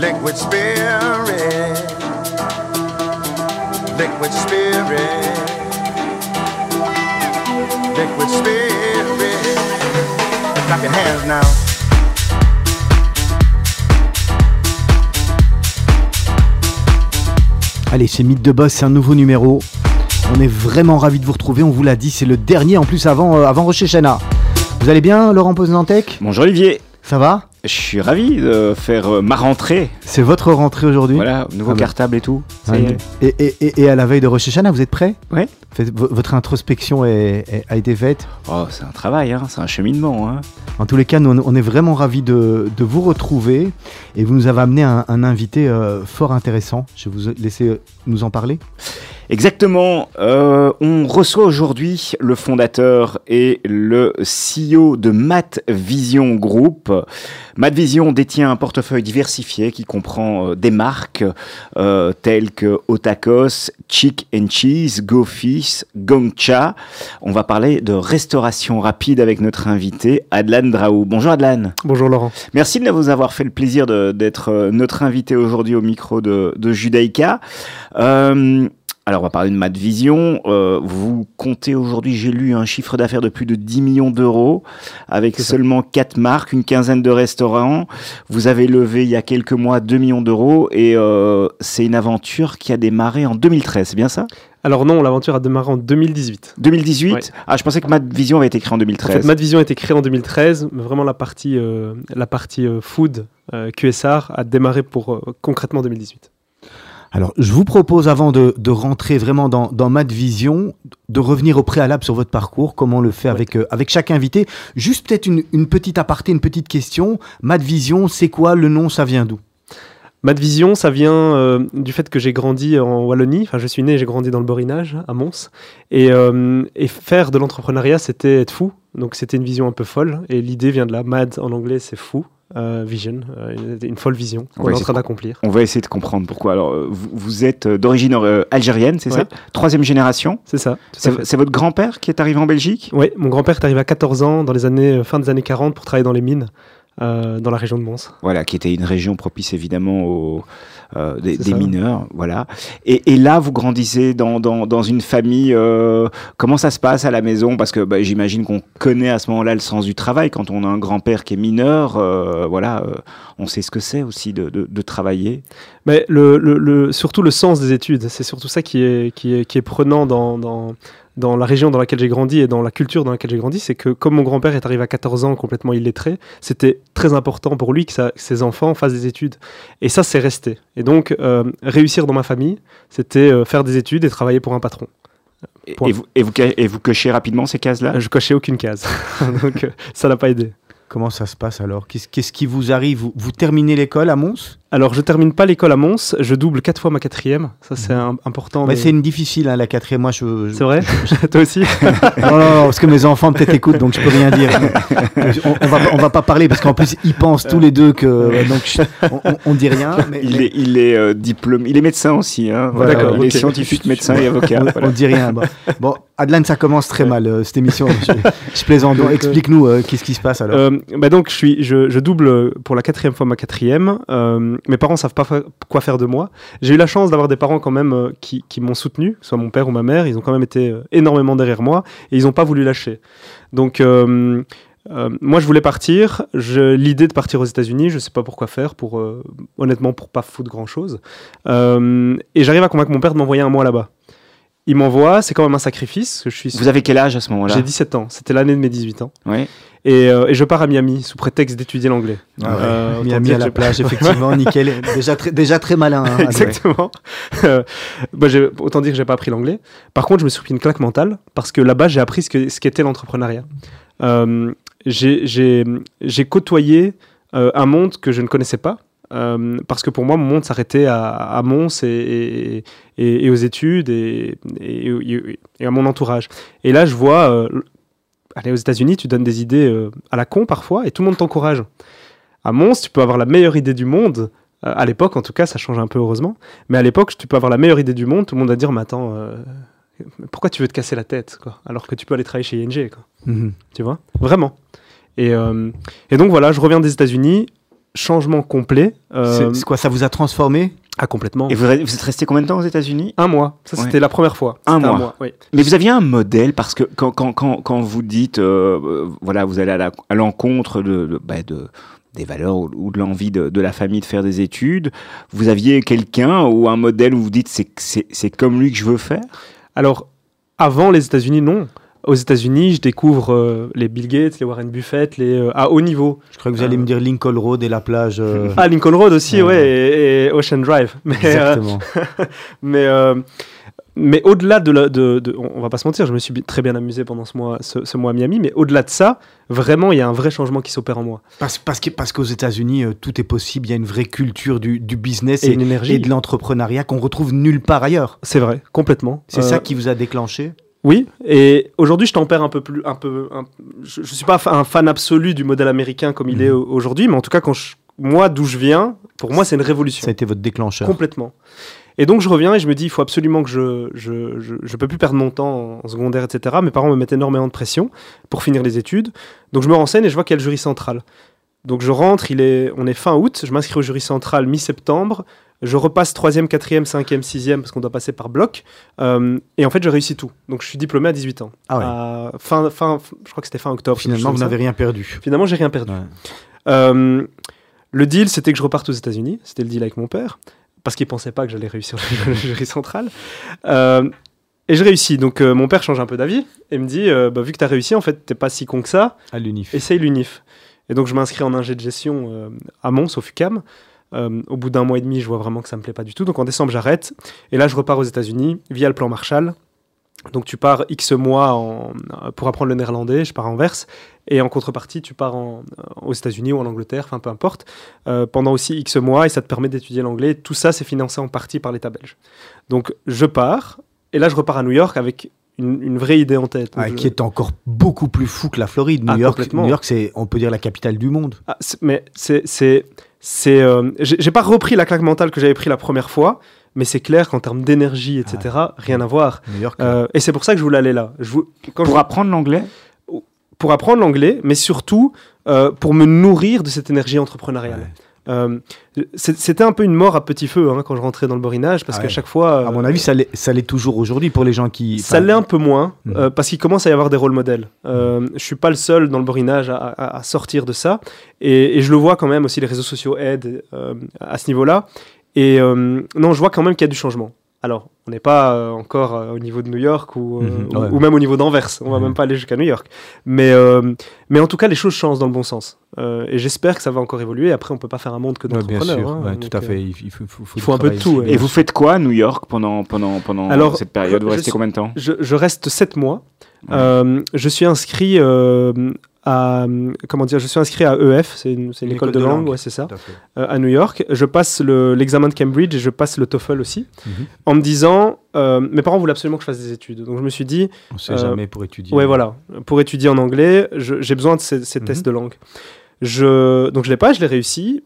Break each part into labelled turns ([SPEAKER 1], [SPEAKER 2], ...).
[SPEAKER 1] Liquid spirit. Liquid spirit. Liquid spirit. Clap your hands now.
[SPEAKER 2] Allez, c'est Mythe de Boss, c'est un nouveau numéro. On est vraiment ravis de vous retrouver, on vous l'a dit, c'est le dernier en plus avant, euh, avant Rocher Chana. Vous allez bien, Laurent Poznantec?
[SPEAKER 3] Bonjour Olivier,
[SPEAKER 2] Ça va
[SPEAKER 3] je suis ravi de faire euh, ma rentrée.
[SPEAKER 2] C'est votre rentrée aujourd'hui
[SPEAKER 3] Voilà, nouveau
[SPEAKER 2] Ah bah.
[SPEAKER 3] cartable et tout. Est.
[SPEAKER 2] et, et- et- et à la veille de Chana, vous êtes prêts
[SPEAKER 3] Ouais.
[SPEAKER 2] Faites- vo- Votre introspection est- est- a été faite
[SPEAKER 3] Oh, c'est un travail, hein, c'est un cheminement. Hein.
[SPEAKER 2] En tous les cas, nous, on est vraiment ravis de, de vous retrouver et vous nous avez amené un, un invité euh, fort intéressant. Je vais vous laisser euh, nous en parler.
[SPEAKER 3] Exactement, euh, on reçoit aujourd'hui le fondateur et le CEO de Matt Vision Group. Matt Vision détient un portefeuille diversifié qui comprend euh, des marques euh, telles que Otakos, Chick and Cheese, GoFish, Gongcha. On va parler de restauration rapide avec notre invité Adlan Draou. Bonjour Adlan.
[SPEAKER 4] Bonjour Laurent.
[SPEAKER 3] Merci de vous avoir fait le plaisir d'être notre invité aujourd'hui au micro de, de Judaïka. Euh, alors, on va parler de Mad Vision. Euh, vous comptez aujourd'hui, j'ai lu, un chiffre d'affaires de plus de 10 millions d'euros avec seulement 4 marques, une quinzaine de restaurants. Vous avez levé il y a quelques mois 2 millions d'euros et euh, c'est une aventure qui a démarré en 2013, c'est bien ça?
[SPEAKER 4] Alors non, l'aventure a démarré en 2018.
[SPEAKER 3] 2018
[SPEAKER 4] Ouais.
[SPEAKER 3] Ah, je pensais que Mad Vision avait été créé en
[SPEAKER 4] En
[SPEAKER 3] 2013.
[SPEAKER 4] fait, Mad Vision a été créé en 2013, mais vraiment la partie, euh, la partie euh, food, QSR, a démarré pour concrètement 2018.
[SPEAKER 2] Alors, je vous propose, avant de, de rentrer vraiment dans, dans Mad Vision, de revenir au préalable sur votre parcours, comment on le fait
[SPEAKER 4] Ouais.
[SPEAKER 2] avec, euh, avec chaque invité. Juste peut-être une, une petite aparté, une petite question. Mad Vision, c'est quoi le nom? Ça vient d'où?
[SPEAKER 4] Mad Vision, ça vient euh, du fait que j'ai grandi en Wallonie. Enfin, je suis né et j'ai grandi dans le Borinage, à Mons. Et, euh, et faire de l'entrepreneuriat, c'était être fou. Donc, c'était une vision un peu folle. Et l'idée vient de là. Mad, en anglais, c'est fou. Euh, vision, euh, une, une folle vision qu'on est en train d'accomplir.
[SPEAKER 3] On va essayer de comprendre pourquoi. Alors, euh, vous, vous êtes d'origine euh, algérienne, c'est
[SPEAKER 4] Ouais.
[SPEAKER 3] ça Troisième génération
[SPEAKER 4] C'est ça.
[SPEAKER 3] C'est votre grand-père qui est arrivé en Belgique?
[SPEAKER 4] Oui, mon grand-père est arrivé à 14 ans, dans les années, fin des années 40, pour travailler dans les mines, dans la région de Mons.
[SPEAKER 3] Voilà, qui était une région propice évidemment aux euh, des, mineurs, voilà. Et, et là, vous grandissez dans, dans, dans une famille. euh, comment ça se passe à la maison? Parce que bah, j'imagine qu'on connaît à ce moment-là le sens du travail. Quand on a un grand-père qui est mineur, euh, voilà, on sait ce que c'est aussi de, de, de travailler.
[SPEAKER 4] Mais le, le- le- surtout le sens des études, c'est surtout ça qui est, qui est, qui est prenant dans, dans, dans la région dans laquelle j'ai grandi et dans la culture dans laquelle j'ai grandi. C'est que comme mon grand-père est arrivé à 14 ans complètement illettré, c'était très important pour lui que, ses enfants fassent des études. Et ça, c'est resté. Et donc, euh, réussir dans ma famille, c'était euh, faire des études et travailler pour un patron.
[SPEAKER 3] Et, vous, et, vous, et vous cochez rapidement ces cases-là?
[SPEAKER 4] Je cochais aucune case. donc, euh, ça n'a pas aidé.
[SPEAKER 2] Comment ça se passe alors? Qu'est-ce qu'est-ce qui vous arrive? Vous, vous terminez l'école à Mons?
[SPEAKER 4] Alors, je termine pas l'école à Mons, je double quatre fois ma quatrième. Ça, c'est un- important. De-
[SPEAKER 2] C'est une difficile, hein, la quatrième. Moi, je. je-
[SPEAKER 4] C'est vrai? Toi aussi?
[SPEAKER 2] Non, non, non, parce que mes enfants peut-être écoutent, donc je peux rien dire. on, on va, pas- on va pas parler parce qu'en plus ils pensent tous les deux que donc je- on, dit rien. Mais,
[SPEAKER 3] Il
[SPEAKER 2] mais
[SPEAKER 3] est, il est euh, diplôme, il est médecin aussi. Hein, voilà.
[SPEAKER 4] D'accord,
[SPEAKER 3] il est scientifique, médecin et avocat.
[SPEAKER 2] on,
[SPEAKER 3] voilà.
[SPEAKER 2] on dit rien. Bon, Bon, Adlan, ça commence très mal euh, cette émission. Je, je plaisante.
[SPEAKER 4] Euh,
[SPEAKER 2] Explique-nous euh, qu'est-ce qui se passe alors.
[SPEAKER 4] Euh, bah donc, je, suis, je, je double pour la quatrième fois ma quatrième. Mes parents savent pas fa- quoi faire de moi. J'ai eu la chance d'avoir des parents quand même euh, qui, qui m'ont soutenu, que ce soit mon père ou ma mère. Ils ont quand même été euh, énormément derrière moi et ils n'ont pas voulu lâcher. Donc, euh, moi, je voulais partir. L'idée de partir aux États-Unis, je sais pas pourquoi faire, pour honnêtement, pour pas foutre grand-chose. Euh, et j'arrive à convaincre mon père de m'envoyer un mois là-bas. Il m'envoie, c'est quand même un sacrifice. que Je suis
[SPEAKER 3] Vous avez quel âge à ce moment-là?
[SPEAKER 4] J'ai 17 ans, c'était l'année de mes 18 ans.
[SPEAKER 3] Ouais.
[SPEAKER 4] Et, euh, et je pars à Miami sous prétexte d'étudier l'anglais.
[SPEAKER 2] Ah ouais.
[SPEAKER 4] Euh,
[SPEAKER 2] Miami à la plage, effectivement, nickel. Déjà très, déjà très malin. hein.
[SPEAKER 4] Exactement. Euh, bah, autant dire que j'ai pas appris l'anglais. Par contre, je me suis pris une claque mentale parce que là-bas, j'ai appris ce que- ce qu'était l'entrepreneuriat. Euh, j'ai- j'ai j'ai côtoyé euh, un monde que je ne connaissais pas. euh, parce que pour moi, mon monde s'arrêtait à, à Mons et, et, et- et aux études et, et- et- et à mon entourage. Et là, je vois, euh, aller aux États-Unis, tu donnes des idées euh, à la con parfois et tout le monde t'encourage. À Mons, tu peux avoir la meilleure idée du monde. Euh, à l'époque, en tout cas, ça change un peu heureusement. Mais à l'époque, tu peux avoir la meilleure idée du monde. Tout le monde va dire, mais attends, euh, pourquoi tu veux te casser la tête quoi Alors que tu peux aller travailler chez ING, quoi.
[SPEAKER 2] Mhm.
[SPEAKER 4] Tu vois? Vraiment. Et, et donc voilà, je reviens des États-Unis. changement complet.
[SPEAKER 2] C'est c'est quoi Ça vous a transformé?
[SPEAKER 4] Ah, complètement.
[SPEAKER 3] Et vous, vous êtes resté combien de temps aux États-Unis?
[SPEAKER 4] Un mois. Ça,
[SPEAKER 3] Ouais.
[SPEAKER 4] c'était la première fois.
[SPEAKER 3] Un mois.
[SPEAKER 4] oui.
[SPEAKER 3] Mais vous aviez un modèle parce que quand, quand, quand, quand vous dites, euh, euh, voilà, vous allez à l'encontre de, de, bah, de- des valeurs ou, ou de l'envie de, de la famille de faire des études, vous aviez quelqu'un ou un modèle où vous dites c'est comme lui que je veux faire?
[SPEAKER 4] Alors, avant les États-Unis, non. Aux États-Unis, je découvre euh, les Bill Gates, les Warren Buffett, les, euh, à haut niveau.
[SPEAKER 2] Je crois que vous allez
[SPEAKER 4] Euh.
[SPEAKER 2] me dire Lincoln Road et la plage. euh,
[SPEAKER 4] Ah, Lincoln Road aussi,
[SPEAKER 2] Ouais.
[SPEAKER 4] ouais, et, et Ocean Drive. Mais, euh,
[SPEAKER 2] Exactement.
[SPEAKER 4] mais, euh, mais au-delà de, de, de- on va pas se mentir, je me suis très bien amusé pendant ce mois, ce, ce mois à Miami. Mais au-delà de ça, vraiment, il y a un vrai changement qui s'opère en moi.
[SPEAKER 2] Parce, parce que- parce qu'aux États-Unis, euh, tout est possible. Il y a une vraie culture du, du business
[SPEAKER 4] Et
[SPEAKER 2] et,
[SPEAKER 4] une énergie.
[SPEAKER 2] et de l'entrepreneuriat qu'on retrouve nulle part ailleurs.
[SPEAKER 4] C'est vrai, complètement.
[SPEAKER 2] C'est
[SPEAKER 4] Euh,
[SPEAKER 2] ça qui vous a déclenché?
[SPEAKER 4] Oui, et aujourd'hui, je tempère un peu plus, un peu. un- je, je suis pas un fan absolu du modèle américain comme il
[SPEAKER 2] Mhm.
[SPEAKER 4] est au- aujourd'hui, mais en tout cas, quand je- moi, d'où je viens, pour moi, c'est une révolution.
[SPEAKER 2] Ça a été votre déclencheur.
[SPEAKER 4] Complètement. Et donc je reviens et je me dis, il faut absolument que je, je, je, je peux plus perdre mon temps en, en secondaire, etc. Mes parents me mettent énormément de pression pour finir les études. Donc je me renseigne et je vois qu'il y a le jury central. Donc je rentre, il est, on est fin août, je m'inscris au jury central mi-septembre. Je repasse 3e, 4e, 5e, 6e parce qu'on doit passer par bloc. Euh, et en fait, je réussis tout. Donc je suis diplômé à 18 ans.
[SPEAKER 2] Ah ouais.
[SPEAKER 4] À fin, fin, je crois que c'était fin octobre.
[SPEAKER 2] Finalement, vous n'avez rien perdu.
[SPEAKER 4] Finalement, j'ai rien perdu.
[SPEAKER 2] Ouais.
[SPEAKER 4] Euh, le deal, c'était que je reparte aux États-Unis. C'était le deal avec mon père, parce qu'il pensait pas que j'allais réussir le jury central. Euh, et je réussis. Donc euh, mon père change un peu d'avis et me dit euh, bah, vu que tu as réussi, en fait, t'es pas si con que ça.
[SPEAKER 2] À l'UNIF.
[SPEAKER 4] Essaye l'UNIF. Et donc je m'inscris en ingé de gestion à Mons, au FUCAM. Euh, au bout d'un mois et demi, je vois vraiment que ça me plaît pas du tout. Donc en décembre, j'arrête. Et là, je repars aux États-Unis via le plan Marshall. Donc tu pars X mois en- pour apprendre le néerlandais, je pars en Anvers. Et en contrepartie, tu pars en- aux États-Unis ou en Angleterre, enfin peu importe, euh, pendant aussi X mois et ça te permet d'étudier l'anglais. Tout ça, c'est financé en partie par l'État belge. Donc je pars. Et là, je repars à New York avec une, une vraie idée en tête.
[SPEAKER 2] Ah,
[SPEAKER 4] Je-
[SPEAKER 2] qui est encore beaucoup plus fou que la Floride. New
[SPEAKER 4] Ah,
[SPEAKER 2] York. New York c'est, on peut dire, la capitale du monde.
[SPEAKER 4] Ah, c'est- mais c'est c'est euh, j'ai pas repris la claque mentale que j'avais pris la première fois mais c'est clair qu'en termes d'énergie etc rien à voir. Euh, et c'est pour ça que je voulais aller là. Je quand
[SPEAKER 3] Pour
[SPEAKER 4] je-
[SPEAKER 3] apprendre l'anglais
[SPEAKER 4] pour apprendre l'anglais mais surtout euh, pour me nourrir de cette énergie entrepreneuriale Euh, c'était un peu une mort à petit feu hein, quand je rentrais dans le borinage parce
[SPEAKER 2] Ah
[SPEAKER 4] qu'à chaque fois
[SPEAKER 2] à mon
[SPEAKER 4] euh,
[SPEAKER 2] avis, ça l'est, toujours aujourd'hui pour les gens qui.
[SPEAKER 4] ça l'est un peu moins,
[SPEAKER 2] Mhm.
[SPEAKER 4] euh, parce qu'il commence à y avoir des rôles modèles. Euh, Je suis pas le seul dans le borinage à, à- à sortir de ça, et, et je le vois quand même aussi, les réseaux sociaux aident à ce niveau-là. Et non, je vois quand même qu'il y a du changement. Alors, on n'est pas euh, encore euh, au niveau de New York ou, euh,
[SPEAKER 2] Mhm,
[SPEAKER 4] ou-
[SPEAKER 2] ouais.
[SPEAKER 4] ou même au niveau d'Anvers. On va
[SPEAKER 2] Mhm.
[SPEAKER 4] même pas aller jusqu'à New York. Mais, euh, mais en tout cas, les choses changent dans le bon sens. Euh, et j'espère que ça va encore évoluer. Après, on peut pas faire un monde que
[SPEAKER 2] ouais, bien
[SPEAKER 4] d'entrepreneurs.
[SPEAKER 2] sûr,
[SPEAKER 4] hein.
[SPEAKER 2] ouais,
[SPEAKER 4] Donc,
[SPEAKER 2] tout à
[SPEAKER 4] euh,
[SPEAKER 2] fait. Il, faut, faut- faut
[SPEAKER 4] il faut un peu de tout.
[SPEAKER 3] Et vous faites quoi à New York pendant, pendant, pendant
[SPEAKER 4] Alors,
[SPEAKER 3] cette période? Vous restez
[SPEAKER 4] suis-
[SPEAKER 3] combien de temps?
[SPEAKER 4] je, je reste sept mois.
[SPEAKER 3] Ouais.
[SPEAKER 4] Euh, je suis inscrit euh, à comment dire, je suis inscrit à EF, c'est une, école, de, langue, ouais, c'est ça, euh, à New York. Je passe le- l'examen de Cambridge et je passe le TOEFL aussi,
[SPEAKER 2] Mhm.
[SPEAKER 4] en me disant, euh, mes parents voulaient absolument que je fasse des études, donc je me suis dit,
[SPEAKER 2] On sait
[SPEAKER 4] Euh,
[SPEAKER 2] jamais pour étudier.
[SPEAKER 4] ouais voilà, pour étudier en anglais, j'ai besoin de ces, ces
[SPEAKER 2] Mhm.
[SPEAKER 4] tests de langue. Je, donc je l'ai pas, je l'ai réussi.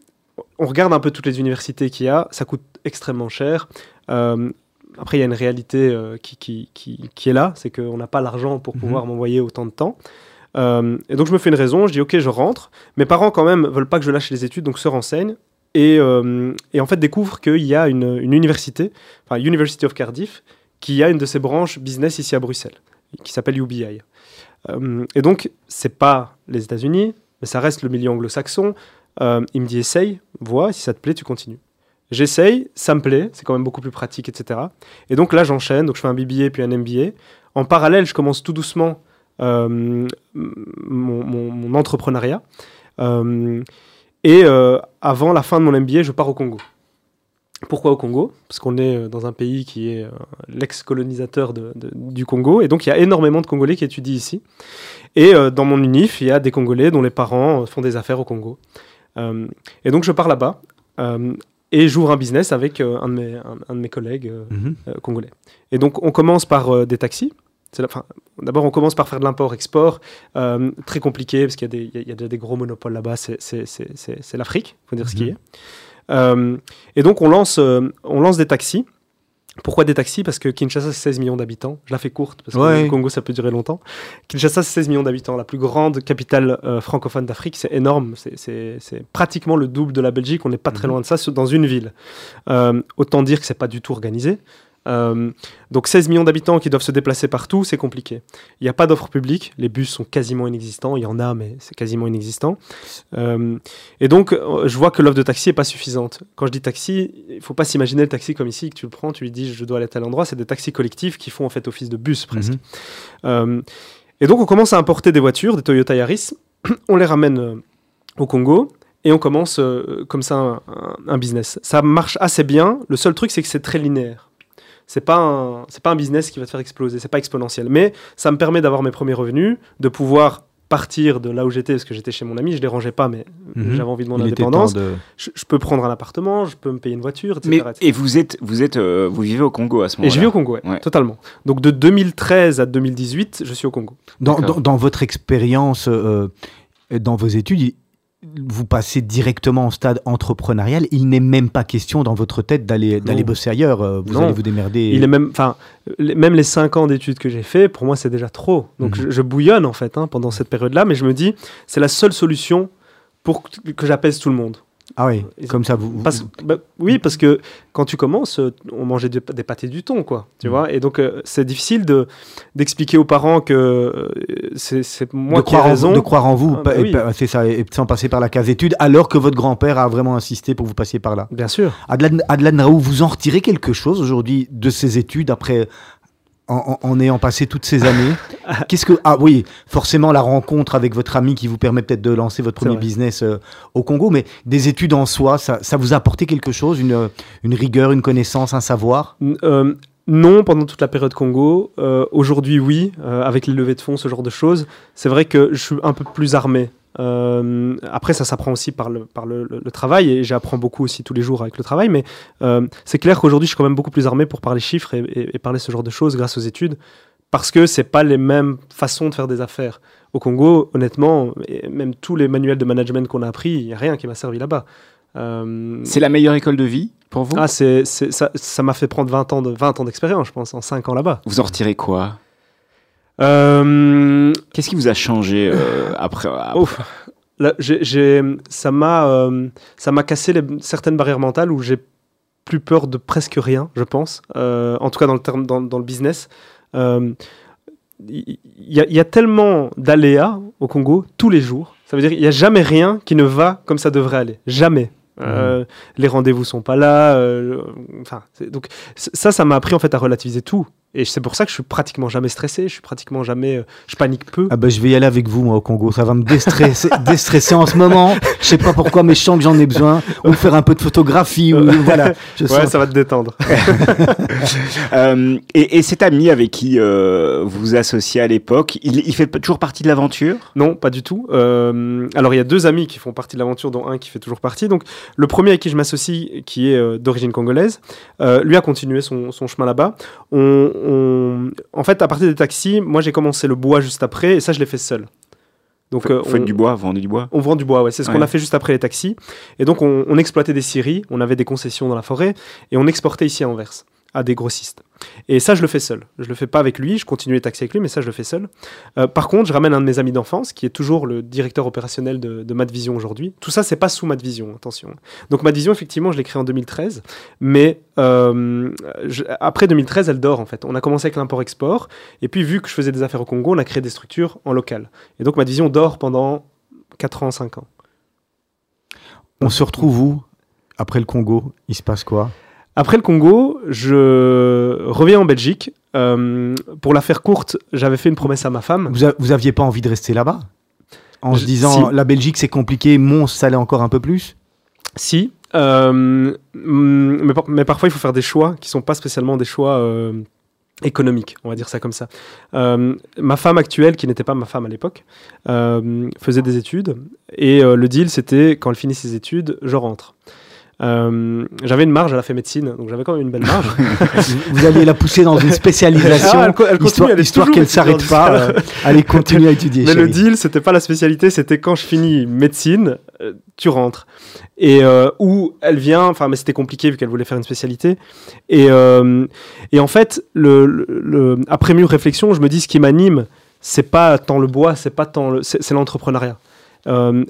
[SPEAKER 4] On regarde un peu toutes les universités qu'il y a, ça coûte extrêmement cher. Après, il y a une réalité qui, qui, qui, qui est là, c'est qu'on n'a pas l'argent pour
[SPEAKER 2] Mhm.
[SPEAKER 4] pouvoir m'envoyer autant de temps. Euh, et donc je me fais une raison, je dis ok, je rentre. Mes parents quand même veulent pas que je lâche les études, donc se renseignent. Et, euh, en fait découvrent qu'il y a une, université, enfin University of Cardiff, qui a une de ses branches business ici à Bruxelles, qui s'appelle UBI. Euh, et donc c'est pas les États-Unis, mais ça reste le milieu anglo-saxon. Il me dit essaye, vois, si ça te plaît, tu continues. J'essaye, ça me plaît, c'est quand même beaucoup plus pratique, etc. Et donc là, j'enchaîne, donc je fais un BBA puis un MBA. En parallèle, je commence tout doucement mon, mon- mon entrepreneuriat. Euh, et euh, avant la fin de mon MBA, je pars au Congo. Pourquoi au Congo? Parce qu'on est euh, dans un pays qui est euh, l'ex-colonisateur du Congo, et donc il y a énormément de Congolais qui étudient ici. Et euh, dans mon unif, il y a des Congolais dont les parents euh, font des affaires au Congo. Euh, et donc je pars là-bas euh, et j'ouvre un business avec euh, un, de mes, un, un de mes collègues euh,
[SPEAKER 2] Mhm.
[SPEAKER 4] euh, congolais. Et donc on commence par euh, des taxis. Enfin, D'abord, on commence par faire de l'import-export, euh, très compliqué parce qu'il y, a des- il y a- il y a déjà des gros monopoles là-bas. C'est- l'Afrique, faut dire ce qui
[SPEAKER 2] Mhm.
[SPEAKER 4] est. Euh, et donc on lance, euh, on lance des taxis Pourquoi des taxis? Parce que Kinshasa, c'est 16 millions d'habitants. Je la fais courte, parce que
[SPEAKER 2] Ouais.
[SPEAKER 4] le Congo, ça peut durer longtemps. Kinshasa, c'est 16 millions d'habitants. La plus grande capitale euh, francophone d'Afrique, c'est énorme. C'est- pratiquement le double de la Belgique. On n'est pas très
[SPEAKER 2] Mhm.
[SPEAKER 4] loin de ça, dans une ville. Euh, autant dire que c'est pas du tout organisé. Euh, donc 16 millions d'habitants qui doivent se déplacer partout, c'est compliqué. Il n'y a pas d'offre publique, les bus sont quasiment inexistants, il y en a mais c'est quasiment inexistant. Euh, et donc euh, je vois que l'offre de taxi est pas suffisante. Quand je dis taxi, il faut pas s'imaginer le taxi comme ici, que tu le prends, tu lui dis je dois aller à tel endroit, c'est des taxis collectifs qui font en fait office de bus presque.
[SPEAKER 2] Mhm.
[SPEAKER 4] Euh, et donc on commence à importer des voitures, des Toyota Yaris, on les ramène au Congo et on commence euh, comme ça un business. Ça marche assez bien, le seul truc c'est que c'est très linéaire. C'est pas un c'est pas un business qui va te faire exploser, c'est pas exponentiel, mais ça me permet d'avoir mes premiers revenus, de pouvoir partir de là où j'étais parce que j'étais chez mon ami, je les rangeais pas mais
[SPEAKER 2] Mhm.
[SPEAKER 4] j'avais envie de mon
[SPEAKER 2] Il
[SPEAKER 4] indépendance.
[SPEAKER 2] de-
[SPEAKER 4] Je, je peux prendre un appartement, je peux me payer une voiture, etc.
[SPEAKER 3] Mais,
[SPEAKER 4] etc.
[SPEAKER 3] et vous êtes, vous êtes, euh, vous vivez au Congo à ce moment-là
[SPEAKER 4] Et je vis au Congo, ouais,
[SPEAKER 3] Ouais.
[SPEAKER 4] totalement. Donc de 2013 à 2018, je suis au Congo.
[SPEAKER 2] Dans, dans- dans votre expérience, euh, dans vos études, vous passez directement au stade entrepreneurial. Il n'est même pas question dans votre tête d'aller bosser ailleurs. euh, Vous
[SPEAKER 4] Non.
[SPEAKER 2] allez vous démerder.
[SPEAKER 4] Il est même, enfin, les- même les 5 ans d'études que j'ai fait, pour moi, c'est déjà trop. Donc,
[SPEAKER 2] Mhm.
[SPEAKER 4] je, je bouillonne en fait hein, pendant cette période-là, mais je me dis, c'est la seule solution pour que j'apaise tout le monde.
[SPEAKER 2] Ah oui,
[SPEAKER 4] Ils-
[SPEAKER 2] comme ça vous.
[SPEAKER 4] Parce, bah, oui, parce que quand tu commences, euh, on mangeait des pâtés du thon, quoi. Tu
[SPEAKER 2] Mhm.
[SPEAKER 4] vois, et donc euh, c'est difficile de d'expliquer aux parents que euh, c'est moi
[SPEAKER 2] de
[SPEAKER 4] qui ai
[SPEAKER 2] croire, en
[SPEAKER 4] raison.
[SPEAKER 2] vous, de croire en vous,
[SPEAKER 4] Ah, bah oui.
[SPEAKER 2] c'est ça, et sans passer par la case études, alors que votre grand-père a vraiment insisté pour que vous passiez par là.
[SPEAKER 4] Bien sûr.
[SPEAKER 2] Adlan, Adlan Raoult, vous en retirez quelque chose aujourd'hui de ces études après en, ayant passé toutes ces années Qu'est-ce que ah oui, forcément la rencontre avec votre ami qui vous permet peut-être de lancer votre premier business euh, au Congo, mais des études en soi, ça, ça vous a apporté quelque chose, une, une rigueur, une connaissance, un savoir?
[SPEAKER 4] Euh, non, pendant toute la période Congo. Euh, Aujourd'hui, oui, avec les levées de fonds, ce genre de choses. C'est vrai que je suis un peu plus armé. Euh, après, ça s'apprend aussi par, le, par le, le- le travail et j'apprends beaucoup aussi tous les jours avec le travail. Mais euh, c'est clair qu'aujourd'hui, je suis quand même beaucoup plus armé pour parler chiffres et, et- et parler ce genre de choses grâce aux études parce que c'est pas les mêmes façons de faire des affaires. Au Congo, honnêtement, et même tous les manuels de management qu'on a appris, il n'y a rien qui m'a servi là-bas. Euh,
[SPEAKER 3] C'est la meilleure école de vie pour vous?
[SPEAKER 4] Ah, c'est, ça m'a fait prendre 20 ans, de, 20 ans d'expérience, je pense, en 5 ans là-bas.
[SPEAKER 3] Vous en retirez quoi?
[SPEAKER 4] Euh,
[SPEAKER 3] Qu'est-ce qui vous a changé euh, après, après-
[SPEAKER 4] ouf. Là, j'ai, j'ai- ça, m'a, euh, ça m'a cassé les- certaines barrières mentales où j'ai plus peur de presque rien, je pense. En tout cas, dans le, terme, dans, dans le business. Il y, a- il y a tellement d'aléas au Congo tous les jours. Ça veut dire qu'il n'y a jamais rien qui ne va comme ça devrait aller. Jamais. Euh, Les rendez-vous sont pas là. euh, enfin, donc ça, ça m'a appris en fait à relativiser tout. Et c'est pour ça que je suis pratiquement jamais stressé. Je suis pratiquement jamais. euh, je panique peu.
[SPEAKER 2] Ah bah je vais y aller avec vous moi au Congo, ça va me déstresser, déstresser en ce moment. Je sais pas pourquoi, mais je sens que j'en ai besoin. Ou faire un peu de photographie, ou voilà. Je
[SPEAKER 4] Ouais,
[SPEAKER 2] sens-
[SPEAKER 4] ça va te détendre.
[SPEAKER 3] Euh, et, et cet ami avec qui euh, vous vous associez à l'époque, il, il fait toujours partie de l'aventure?
[SPEAKER 4] Non, pas du tout. Euh, alors, il y a deux amis qui font partie de l'aventure, dont un qui fait toujours partie. Donc, le premier avec qui je m'associe, qui est d'origine congolaise, lui a continué son, son chemin là-bas. On, on- En fait, à partir des taxis, moi, j'ai commencé le bois juste après, et ça, je l'ai fait seul. Donc, euh, on-
[SPEAKER 3] du bois, vendez du bois
[SPEAKER 4] on vend du bois, ouais. C'est ce qu'on a fait juste après les taxis. Et donc, on, on exploitait des scieries, on avait des concessions dans la forêt, et on exportait ici à Anvers, à des grossistes. Et ça, je le fais seul. Je le fais pas avec lui, je continue les taxis avec lui, mais ça, je le fais seul. Euh, par contre, je ramène un de mes amis d'enfance, qui est toujours le directeur opérationnel de, de Madvision aujourd'hui. Tout ça, c'est pas sous Madvision, attention. Donc, Madvision, effectivement, je l'ai créé en 2013, mais euh, après 2013, elle dort, en fait. On a commencé avec l'import-export, et puis, vu que je faisais des affaires au Congo, on a créé des structures en local. Et donc, Madvision dort pendant 4 ans, 5 ans.
[SPEAKER 2] On se retrouve où? Après le Congo Il se passe quoi?
[SPEAKER 4] Après le Congo, je reviens en Belgique. Euh, pour la faire courte, j'avais fait une promesse à ma femme.
[SPEAKER 2] vous, a- vous aviez pas envie de rester là-bas? En se
[SPEAKER 4] Je-
[SPEAKER 2] disant
[SPEAKER 4] si.
[SPEAKER 2] la Belgique c'est compliqué, Mons ça l'est encore un peu plus?
[SPEAKER 4] Si, euh, mm, mais, par- mais parfois il faut faire des choix qui sont pas spécialement des choix euh, économiques, on va dire ça comme ça. Ma femme actuelle, qui n'était pas ma femme à l'époque, faisait des études et le deal c'était quand elle finit ses études, je rentre. Euh, j'avais une marge, elle a fait médecine, donc j'avais quand même une belle marge.
[SPEAKER 2] vous, alliez la pousser dans une spécialisation,
[SPEAKER 4] Ah, elle elle continue,
[SPEAKER 2] histoire, histoire qu'elle
[SPEAKER 4] étudiante
[SPEAKER 2] s'arrête pas. euh, allez, continue à étudier.
[SPEAKER 4] Mais le deal, c'était pas la spécialité, c'était quand je finis médecine, euh, tu rentres. Et euh, où elle vient, enfin, mais c'était compliqué vu qu'elle voulait faire une spécialité. Et, euh, et en fait, le, le- le- après mûre réflexion, je me dis ce qui m'anime, c'est pas tant le bois, c'est pas tant le, c'est l'entrepreneuriat.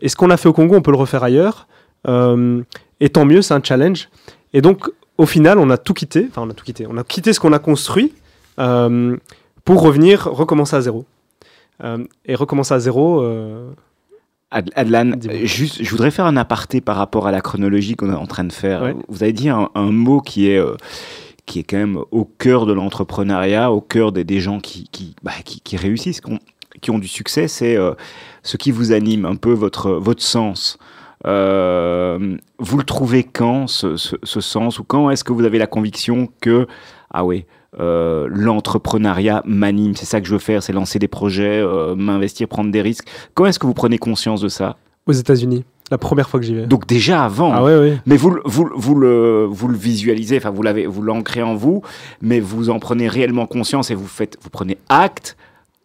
[SPEAKER 4] Et ce qu'on a fait au Congo, on peut le refaire ailleurs. Euh, et tant mieux, c'est un challenge. Et donc, au final, on a tout quitté. Enfin, on a tout quitté. On a quitté ce qu'on a construit euh, pour revenir, recommencer à zéro. Euh, et recommencer à zéro. euh,
[SPEAKER 3] Ad- Adlan, juste, je voudrais faire un aparté par rapport à la chronologie qu'on est en train de faire.
[SPEAKER 4] Ouais.
[SPEAKER 3] Vous avez dit un, un mot qui est, qui est quand même au cœur de l'entrepreneuriat, au cœur des, des gens qui, qui, bah, qui, qui réussissent, qui ont, qui ont du succès, c'est euh, ce qui vous anime, un peu votre, votre sens. Euh, vous le trouvez quand, ce, ce- ce sens, ou quand est-ce que vous avez la conviction que, ah oui, euh, l'entrepreneuriat m'anime, c'est ça que je veux faire, c'est lancer des projets, euh, m'investir, prendre des risques. Quand est-ce que vous prenez conscience de ça?
[SPEAKER 4] Aux États-Unis, la première fois que j'y vais.
[SPEAKER 3] Donc déjà avant.
[SPEAKER 4] ah ouais, ouais.
[SPEAKER 3] Mais vous, le- vous, vous, le, vous le visualisez, enfin vous l'avez, vous l'ancrez en vous, mais vous en prenez réellement conscience et vous faites, vous prenez acte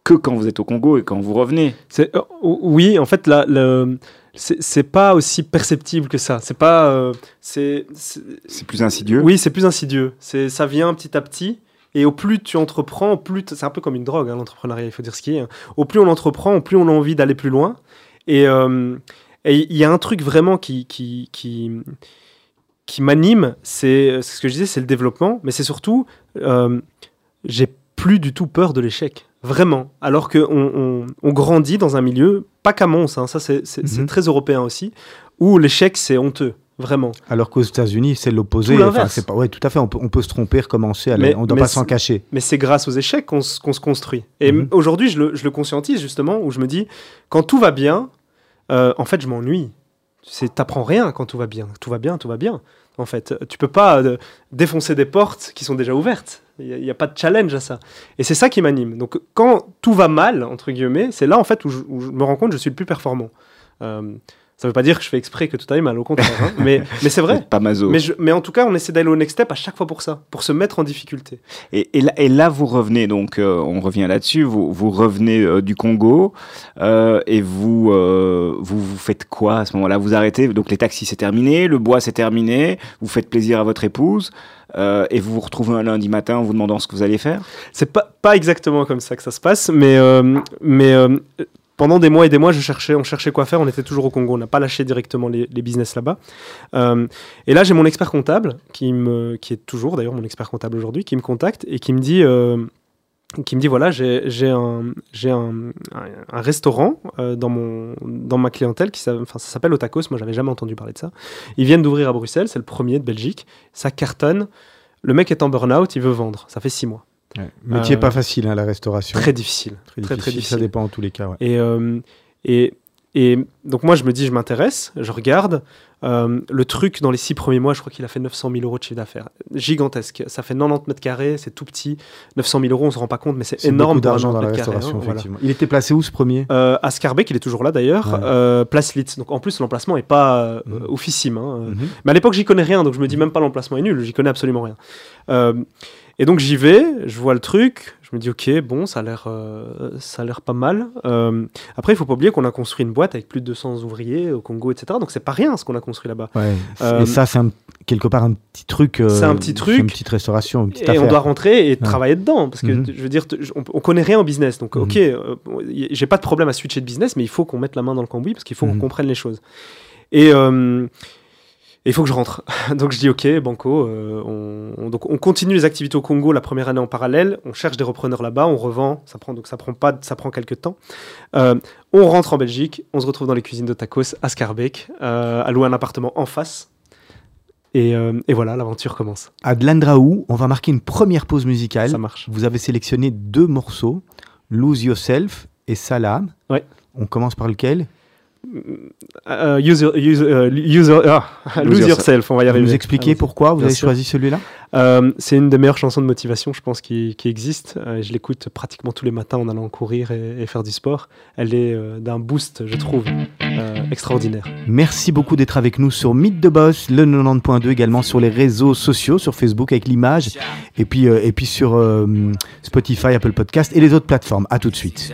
[SPEAKER 3] que quand vous êtes au Congo et quand vous revenez.
[SPEAKER 4] C'est- euh, oui, en fait, là, le, c'est pas aussi perceptible que ça. C'est pas. euh, c'est,
[SPEAKER 3] plus insidieux.
[SPEAKER 4] oui, c'est plus insidieux. C'est, ça vient petit à petit. Et au plus tu entreprends, au plus c'est un peu comme une drogue, hein, l'entrepreneuriat, il faut dire ce qui est. hein. Au plus on entreprend, au plus on a envie d'aller plus loin. Et euh, et il y a un truc vraiment qui, qui, qui, qui m'anime, c'est c'est ce que je disais, c'est le développement, mais c'est surtout, euh, j'ai plus du tout peur de l'échec. Vraiment. Alors qu'on on, on grandit dans un milieu, pas qu'à Mons, hein, ça c'est
[SPEAKER 2] Mhm.
[SPEAKER 4] très européen aussi, où l'échec c'est honteux. Vraiment.
[SPEAKER 2] Alors qu'aux États-Unis, c'est l'opposé. C'est pas, ouais, tout à fait. On peut, on peut se tromper, recommencer. aller-
[SPEAKER 4] Mais-
[SPEAKER 2] on ne doit pas s'en cacher.
[SPEAKER 4] Mais c'est grâce aux échecs qu'on se construit. Et
[SPEAKER 2] Mhm.
[SPEAKER 4] aujourd'hui, je le, je le conscientise justement, où je me dis, quand tout va bien, euh, en fait, je m'ennuie. T'apprends rien quand tout va bien. Tout va bien, tout va bien. En fait, tu peux pas euh, défoncer des portes qui sont déjà ouvertes. Il n'y a, pas de challenge à ça. Et c'est ça qui m'anime. Donc, quand tout va mal, entre guillemets, c'est là en fait où je, me rends compte que je suis le plus performant. Euh, ça veut pas dire que je fais exprès que tout aille mal, au contraire. hein. mais mais c'est vrai.
[SPEAKER 3] Pas maso.
[SPEAKER 4] Mais, je- mais en tout cas, on essaie d'aller au next step à chaque fois pour ça, pour se mettre en difficulté.
[SPEAKER 3] Et, et là, et là, vous revenez, donc euh, on revient là-dessus, vous, vous revenez euh, du Congo euh, et vous, vous vous faites quoi à ce moment-là? Vous arrêtez, donc les taxis c'est terminé, le bois c'est terminé, vous faites plaisir à votre épouse euh, et vous vous retrouvez un lundi matin en vous demandant ce que vous allez faire?
[SPEAKER 4] C'est pas, pas exactement comme ça que ça se passe, mais, euh, mais euh, pendant des mois et des mois, on cherchait quoi faire. On était toujours au Congo, on n'a pas lâché directement les, business là-bas. Euh, et là, j'ai mon expert comptable, qui, est toujours d'ailleurs mon expert comptable aujourd'hui, qui me contacte et qui me dit. euh, qui me dit voilà j'ai un restaurant euh, dans ma clientèle qui ça s'appelle Otakos moi j'avais jamais entendu parler de ça ils viennent d'ouvrir à Bruxelles c'est le premier de Belgique ça cartonne le mec est en burn-out il veut vendre ça fait six mois
[SPEAKER 2] Métier
[SPEAKER 4] Euh,
[SPEAKER 2] pas facile, hein, la restauration.
[SPEAKER 4] très difficile
[SPEAKER 2] Très
[SPEAKER 4] très, très
[SPEAKER 2] difficile, Ça dépend en tous les cas. ouais.
[SPEAKER 4] Et, euh, et, et donc moi, je me dis, je m'intéresse, je regarde. Euh, le truc, dans les six premiers mois, je crois qu'il a fait 900 000 euros de chiffre d'affaires. Gigantesque. Ça fait 90 mètres carrés, c'est tout petit. 900 000 euros, on se rend pas compte, mais c'est énorme
[SPEAKER 2] d'argent dans la
[SPEAKER 4] carré,
[SPEAKER 2] restauration,
[SPEAKER 4] hein, voilà.
[SPEAKER 2] effectivement. Il était placé où ce premier?
[SPEAKER 4] Euh, à Scarbeck, il est toujours là d'ailleurs.
[SPEAKER 2] Ouais.
[SPEAKER 4] Euh, place Litz. Donc en plus, l'emplacement est pas euh,
[SPEAKER 2] Mhm.
[SPEAKER 4] oufissime. hein. Euh,
[SPEAKER 2] Mhm.
[SPEAKER 4] mais à l'époque, j'y connais rien, donc je me dis même pas l'emplacement est nul, j'y connais absolument rien. Et donc j'y vais, je vois le truc, je me dis ok, bon, ça a l'air, euh, ça a l'air pas mal. Euh, après, il faut pas oublier qu'on a construit une boîte avec plus de 200 ouvriers au Congo, etc. Donc c'est pas rien ce qu'on a a là-bas.
[SPEAKER 2] Ouais.
[SPEAKER 4] Euh,
[SPEAKER 2] et ça, c'est quelque part un petit truc.
[SPEAKER 4] C'est un petit truc.
[SPEAKER 2] Une petite restauration, une petite
[SPEAKER 4] Et on doit rentrer et travailler dedans parce que
[SPEAKER 2] Mhm.
[SPEAKER 4] je veux dire, on, on connaît rien en business, donc ok, euh, bon, y- j'ai pas de problème à switcher de business, mais il faut qu'on mette la main dans le cambouis parce qu'il faut
[SPEAKER 2] Mhm.
[SPEAKER 4] qu'on comprenne les choses. Et et il faut que je rentre. donc je dis ok, banco. euh, on, on- donc on continue les activités au Congo la première année en parallèle. On cherche des repreneurs là-bas, on revend. Ça prend donc ça prend pas, ça prend quelques temps. Euh, on rentre en Belgique, on se retrouve dans les cuisines de tacos à Scarbeck, euh, à louer un appartement en face. Et, et voilà, l'aventure commence.
[SPEAKER 2] À Dlandraou, on va marquer une première pause musicale.
[SPEAKER 4] Ça marche.
[SPEAKER 2] Vous avez sélectionné deux morceaux, Lose Yourself et Salam.
[SPEAKER 4] Ouais.
[SPEAKER 2] On commence par lequel?
[SPEAKER 4] Euh, use, your- use, euh, use- ah, lose,
[SPEAKER 3] Lose
[SPEAKER 4] yourself, on va y
[SPEAKER 2] Vous
[SPEAKER 4] arriver.
[SPEAKER 2] nous expliquez
[SPEAKER 4] Allons-y.
[SPEAKER 2] pourquoi vous
[SPEAKER 4] Bien
[SPEAKER 2] avez
[SPEAKER 4] sûr.
[SPEAKER 2] choisi celui-là
[SPEAKER 4] Euh, c'est une des meilleures chansons de motivation, je pense, qui, qui existe. Euh, je l'écoute pratiquement tous les matins en allant courir et, et faire du sport. Elle est euh, d'un boost, je trouve, euh, extraordinaire.
[SPEAKER 2] Merci beaucoup d'être avec nous sur Mythe de Boss, le 90.2 également sur les réseaux sociaux, sur Facebook avec l'image, et puis, euh, et puis sur euh, Spotify, Apple Podcast et les autres plateformes. À tout de suite.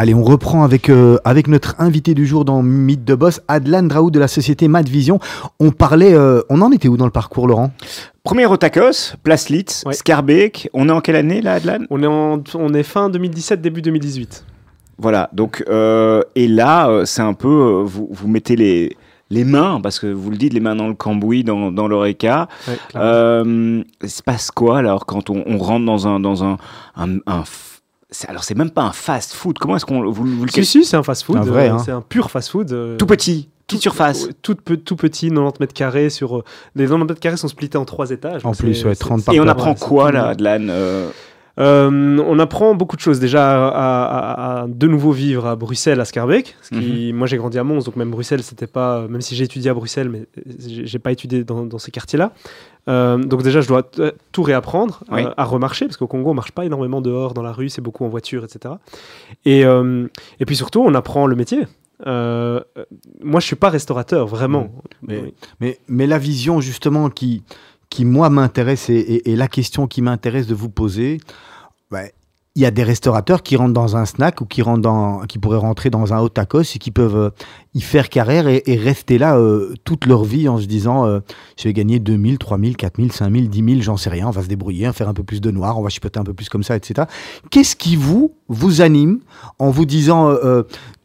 [SPEAKER 2] Allez, on reprend avec, euh, avec notre invité du jour dans Mythe de Boss, Adlan Draoud de la société Mad Vision. On parlait, euh, on en était où dans le parcours, Laurent?
[SPEAKER 3] Premier au Tacos, Place Litz,
[SPEAKER 4] Ouais.
[SPEAKER 3] Scarbeck. On est en quelle année là, Adlan?
[SPEAKER 4] On est, en, on est fin 2017, début 2018.
[SPEAKER 3] Voilà, donc, euh, et là, c'est un peu, vous, vous mettez les, les mains, parce que vous le dites, les mains dans le cambouis, dans, dans l'oreca.
[SPEAKER 4] Ouais.
[SPEAKER 3] Euh, il se passe quoi alors quand on, on rentre dans un dans un, alors c'est même pas un fast food. Comment est-ce qu'on vous, vous le
[SPEAKER 4] Si, si, c'est un fast-food.
[SPEAKER 2] C'est un vrai,
[SPEAKER 4] euh,
[SPEAKER 2] hein.
[SPEAKER 4] C'est un pur fast-food. euh,
[SPEAKER 3] tout petit, petite surface.
[SPEAKER 4] Tout, pe- tout petit, 90 mètres carrés. Sur, euh, les 90 mètres carrés sont splittés en trois étages.
[SPEAKER 2] En plus, ouais,
[SPEAKER 4] c'est-
[SPEAKER 2] 30
[SPEAKER 4] c'est-
[SPEAKER 2] par
[SPEAKER 3] Et on apprend quoi là,
[SPEAKER 4] mignon.
[SPEAKER 3] Adlan euh,
[SPEAKER 4] Euh, on apprend beaucoup de choses. Déjà, à, à- à de nouveau vivre à Bruxelles, à Scarbeck. Ce qui, Moi, j'ai grandi à Mons, donc même Bruxelles, c'était pas. Même si j'ai étudié à Bruxelles, mais j'ai j'ai pas étudié dans, dans ces quartiers-là. Euh, donc déjà, je dois tout réapprendre
[SPEAKER 3] Oui.
[SPEAKER 4] euh, à remarcher, parce qu'au Congo, on marche pas énormément dehors, dans la rue, c'est beaucoup en voiture, etc. Et, euh, et puis surtout, on apprend le métier. Euh, euh, moi, je suis pas restaurateur, vraiment.
[SPEAKER 2] Mais-
[SPEAKER 4] Oui.
[SPEAKER 2] Mais, mais la vision justement qui, qui moi m'intéresse et, et- et la question qui m'intéresse de vous poser, ouais, il y a des restaurateurs qui rentrent dans un snack ou qui, rentrent dans, qui pourraient rentrer dans un haut tacos et qui peuvent euh, y faire carrière et, et rester là euh, toute leur vie en se disant euh, je vais gagner 2000, 3000, 4000, 5000, 10 000, j'en sais rien, on va se débrouiller, on va faire un peu plus de noir, on va chipoter un peu plus comme ça, etc. Qu'est-ce qui vous, vous anime en vous disant euh, euh,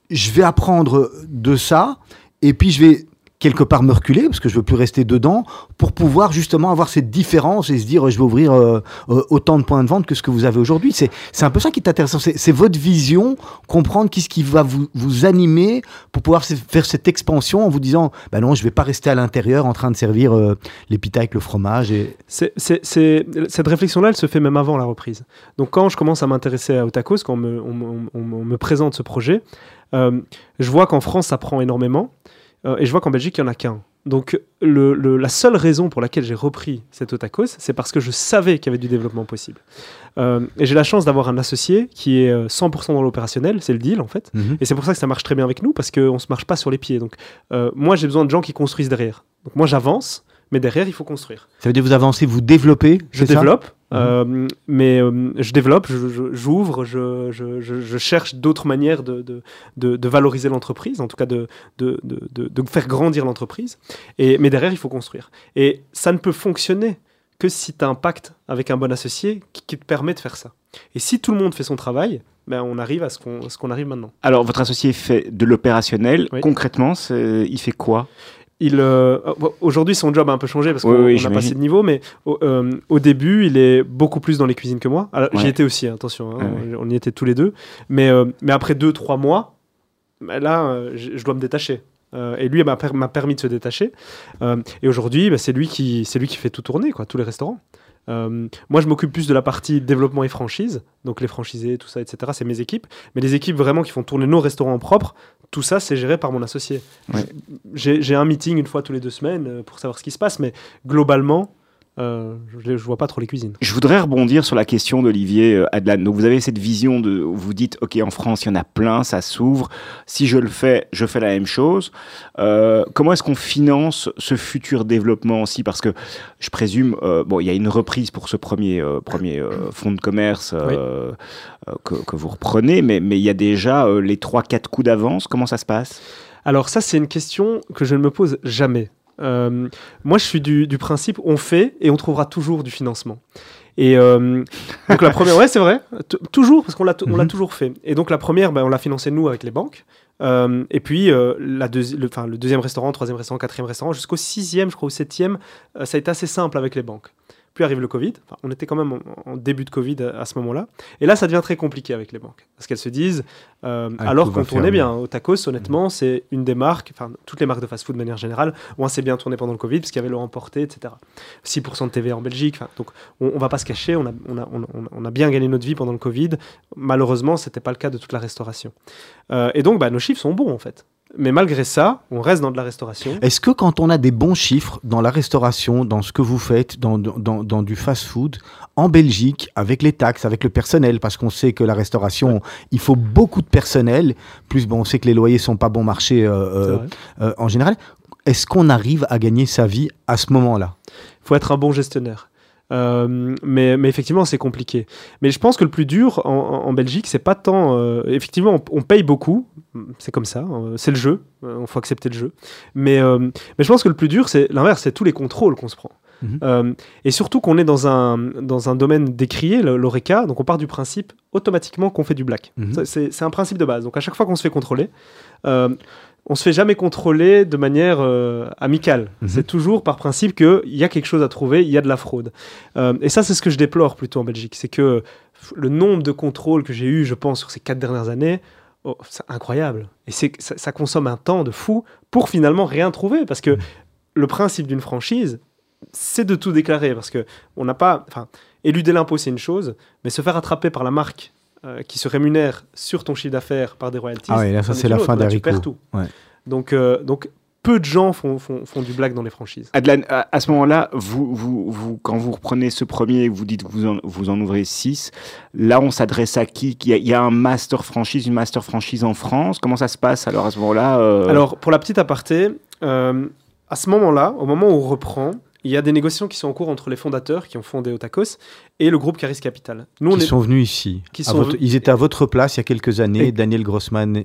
[SPEAKER 2] je vais apprendre de ça et puis je vais quelque part me reculer parce que je veux plus rester dedans pour pouvoir justement avoir cette différence et se dire je vais ouvrir euh, euh, autant de points de vente que ce que vous avez aujourd'hui. C'est un peu ça qui est intéressant. C'est votre vision, comprendre qu'est-ce qui va vous, vous animer pour pouvoir faire cette expansion en vous disant bah non, je vais pas rester à l'intérieur en train de servir euh, les pitas avec le fromage. Et...
[SPEAKER 4] C'est- c'est- cette réflexion-là, elle se fait même avant la reprise. Donc quand je commence à m'intéresser à Otakos, quand on me présente ce projet, euh, je vois qu'en France, ça prend énormément, euh, et je vois qu'en Belgique, il n'y en a qu'un. Donc le- le- la seule raison pour laquelle j'ai repris cet Otakos, c'est parce que je savais qu'il y avait du développement possible. Euh, et j'ai la chance d'avoir un associé qui est euh, 100% dans l'opérationnel, c'est le deal en fait. Et c'est pour ça que ça marche très bien avec nous, parce qu'on ne se marche pas sur les pieds. Donc, euh, moi, j'ai besoin de gens qui construisent derrière. Donc, moi, j'avance, mais derrière, il faut construire.
[SPEAKER 2] Ça veut dire que vous avancez, vous développez.
[SPEAKER 4] Je développe,
[SPEAKER 2] Mhm.
[SPEAKER 4] Euh, mais euh, je développe, j'ouvre, je, je, je- je cherche d'autres manières de, de, de- de valoriser l'entreprise, en tout cas de, de, de, de- de faire grandir l'entreprise. Mais derrière, il faut construire. Et ça ne peut fonctionner que si tu as un pacte avec un bon associé qui, qui te permet de faire ça. Et si tout le monde fait son travail, ben, on arrive à ce qu'on qu'on arrive maintenant.
[SPEAKER 3] Alors votre associé fait de l'opérationnel.
[SPEAKER 4] Oui.
[SPEAKER 3] Concrètement, il fait quoi?
[SPEAKER 4] Il, euh, aujourd'hui, son job a un peu changé parce
[SPEAKER 3] Oui,
[SPEAKER 4] qu'on
[SPEAKER 3] oui,
[SPEAKER 4] a passé de niveau, mais au, euh, au début, il est beaucoup plus dans les cuisines que moi. J'y étais aussi, hein, attention, hein,
[SPEAKER 3] Ouais,
[SPEAKER 4] on y était tous les deux. Mais, euh, mais après deux, trois mois, bah, là, je dois me détacher. Et lui m'a per- m'a permis de se détacher. Et aujourd'hui, bah, c'est lui, qui- c'est lui qui fait tout tourner, quoi, tous les restaurants. Euh, moi, je m'occupe plus de la partie développement et franchise, donc les franchisés, tout ça, etc. C'est mes équipes. Mais les équipes vraiment qui font tourner nos restaurants propres, tout ça, c'est géré par mon associé.
[SPEAKER 3] Ouais.
[SPEAKER 4] J'ai j'ai un meeting une fois tous les deux semaines euh, pour savoir ce qui se passe, mais globalement, euh, je, je vois pas trop les cuisines.
[SPEAKER 3] Je voudrais rebondir sur la question d'Olivier euh, Adlan. Donc vous avez cette vision de, vous dites, ok, en France il y en a plein, ça s'ouvre. Si je le fais, je fais la même chose. Euh, comment est-ce qu'on finance ce futur développement aussi? Parce que je présume, euh, bon, il y a une reprise pour ce premier premier fonds de commerce que, que vous reprenez, mais mais il y a déjà les trois quatre coups d'avance. Comment ça se passe?
[SPEAKER 4] Alors ça, c'est une question que je ne me pose jamais. Euh, moi, je suis du, du principe, on fait et on trouvera toujours du financement. Et euh, donc la première, ouais, c'est vrai, toujours parce qu'on l'a, t- on l'a
[SPEAKER 2] Mhm.
[SPEAKER 4] toujours fait. Et donc la première, ben, on l'a financé nous avec les banques. Euh, et puis la deuxi- le, le deuxième restaurant, troisième restaurant, quatrième restaurant, jusqu'au sixième, je crois, ou septième, ça a été assez simple avec les banques. Puis arrive le Covid. Enfin, on était quand même en, en début de Covid à, à ce moment-là. Et là, ça devient très compliqué avec les banques. Parce qu'elles se disent, euh,
[SPEAKER 2] Ah,
[SPEAKER 4] alors qu'on tournait bien, au tacos, honnêtement, c'est une des marques, enfin, toutes les marques de fast-food de manière générale, ont assez bien tourné pendant le Covid, parce qu'il y avait le emporté, etc. 6% de TVA en Belgique. Donc, on, on va pas se cacher, on a, on, a, on, a- on a bien gagné notre vie pendant le Covid. Malheureusement, c'était pas le cas de toute la restauration. Euh, et donc, bah, nos chiffres sont bons, en fait. Mais malgré ça, on reste dans de la restauration.
[SPEAKER 2] Est-ce que quand on a des bons chiffres dans la restauration, dans ce que vous faites, dans, dans, dans du fast-food, en Belgique, avec les taxes, avec le personnel, parce qu'on sait que la restauration, il faut beaucoup de personnel, plus bon, on sait que les loyers sont pas bon marché euh, euh, euh, en général, est-ce qu'on arrive à gagner sa vie à ce moment-là?
[SPEAKER 4] Faut être un bon gestionnaire. Euh, mais, mais effectivement, c'est compliqué. Mais je pense que le plus dur en, Belgique, c'est pas tant. euh, effectivement, on, on paye beaucoup, c'est comme ça, euh, c'est le jeu, il faut accepter le jeu. Mais, euh, mais je pense que le plus dur, c'est l'inverse, c'est tous les contrôles qu'on se prend.
[SPEAKER 2] Mhm.
[SPEAKER 4] Euh, et surtout qu'on est dans un, dans un domaine décrié, l'ORECA, donc on part du principe automatiquement qu'on fait du black.
[SPEAKER 2] Mhm.
[SPEAKER 4] C'est un principe de base. Donc à chaque fois qu'on se fait contrôler, euh, on se fait jamais contrôler de manière euh, amicale.
[SPEAKER 2] Mhm.
[SPEAKER 4] C'est toujours par principe qu'il y a quelque chose à trouver, il y a de la fraude. Euh, et ça, c'est ce que je déplore plutôt en Belgique. C'est que le nombre de contrôles que j'ai eu, je pense, sur ces quatre dernières années, oh, c'est incroyable. Et c'est ça, ça consomme un temps de fou pour finalement rien trouver. Parce que le principe d'une franchise, c'est de tout déclarer. Parce que on n'a pas. Enfin, éluder l'impôt, c'est une chose, mais se faire attraper par la marque euh, qui se rémunère sur ton chiffre d'affaires par des royalties.
[SPEAKER 2] Ah ouais, là, ça, c'est la fin des
[SPEAKER 4] tu perds tout.
[SPEAKER 2] Ouais.
[SPEAKER 4] Donc, euh, donc, peu de gens font, font, font du blague dans les franchises.
[SPEAKER 3] Adlan, à, à ce moment-là, vous, vous, vous, quand vous reprenez ce premier, vous dites que vous en, vous en ouvrez six, là on s'adresse à qui? Il y, a, il y a un master franchise, une master franchise en France? Comment ça se passe alors à ce moment-là euh,
[SPEAKER 4] Alors, pour la petite aparté, euh, à ce moment-là, au moment où on reprend, il y a des négociations qui sont en cours entre les fondateurs qui ont fondé Otakos et le groupe Caris Capital. Nous, on
[SPEAKER 2] Qui
[SPEAKER 4] est...
[SPEAKER 2] sont venus ici.
[SPEAKER 4] Qui
[SPEAKER 2] À
[SPEAKER 4] sont
[SPEAKER 2] votre-
[SPEAKER 4] venus-
[SPEAKER 2] Ils étaient à votre place il y a quelques années,
[SPEAKER 4] Et-
[SPEAKER 2] Daniel Grossman et,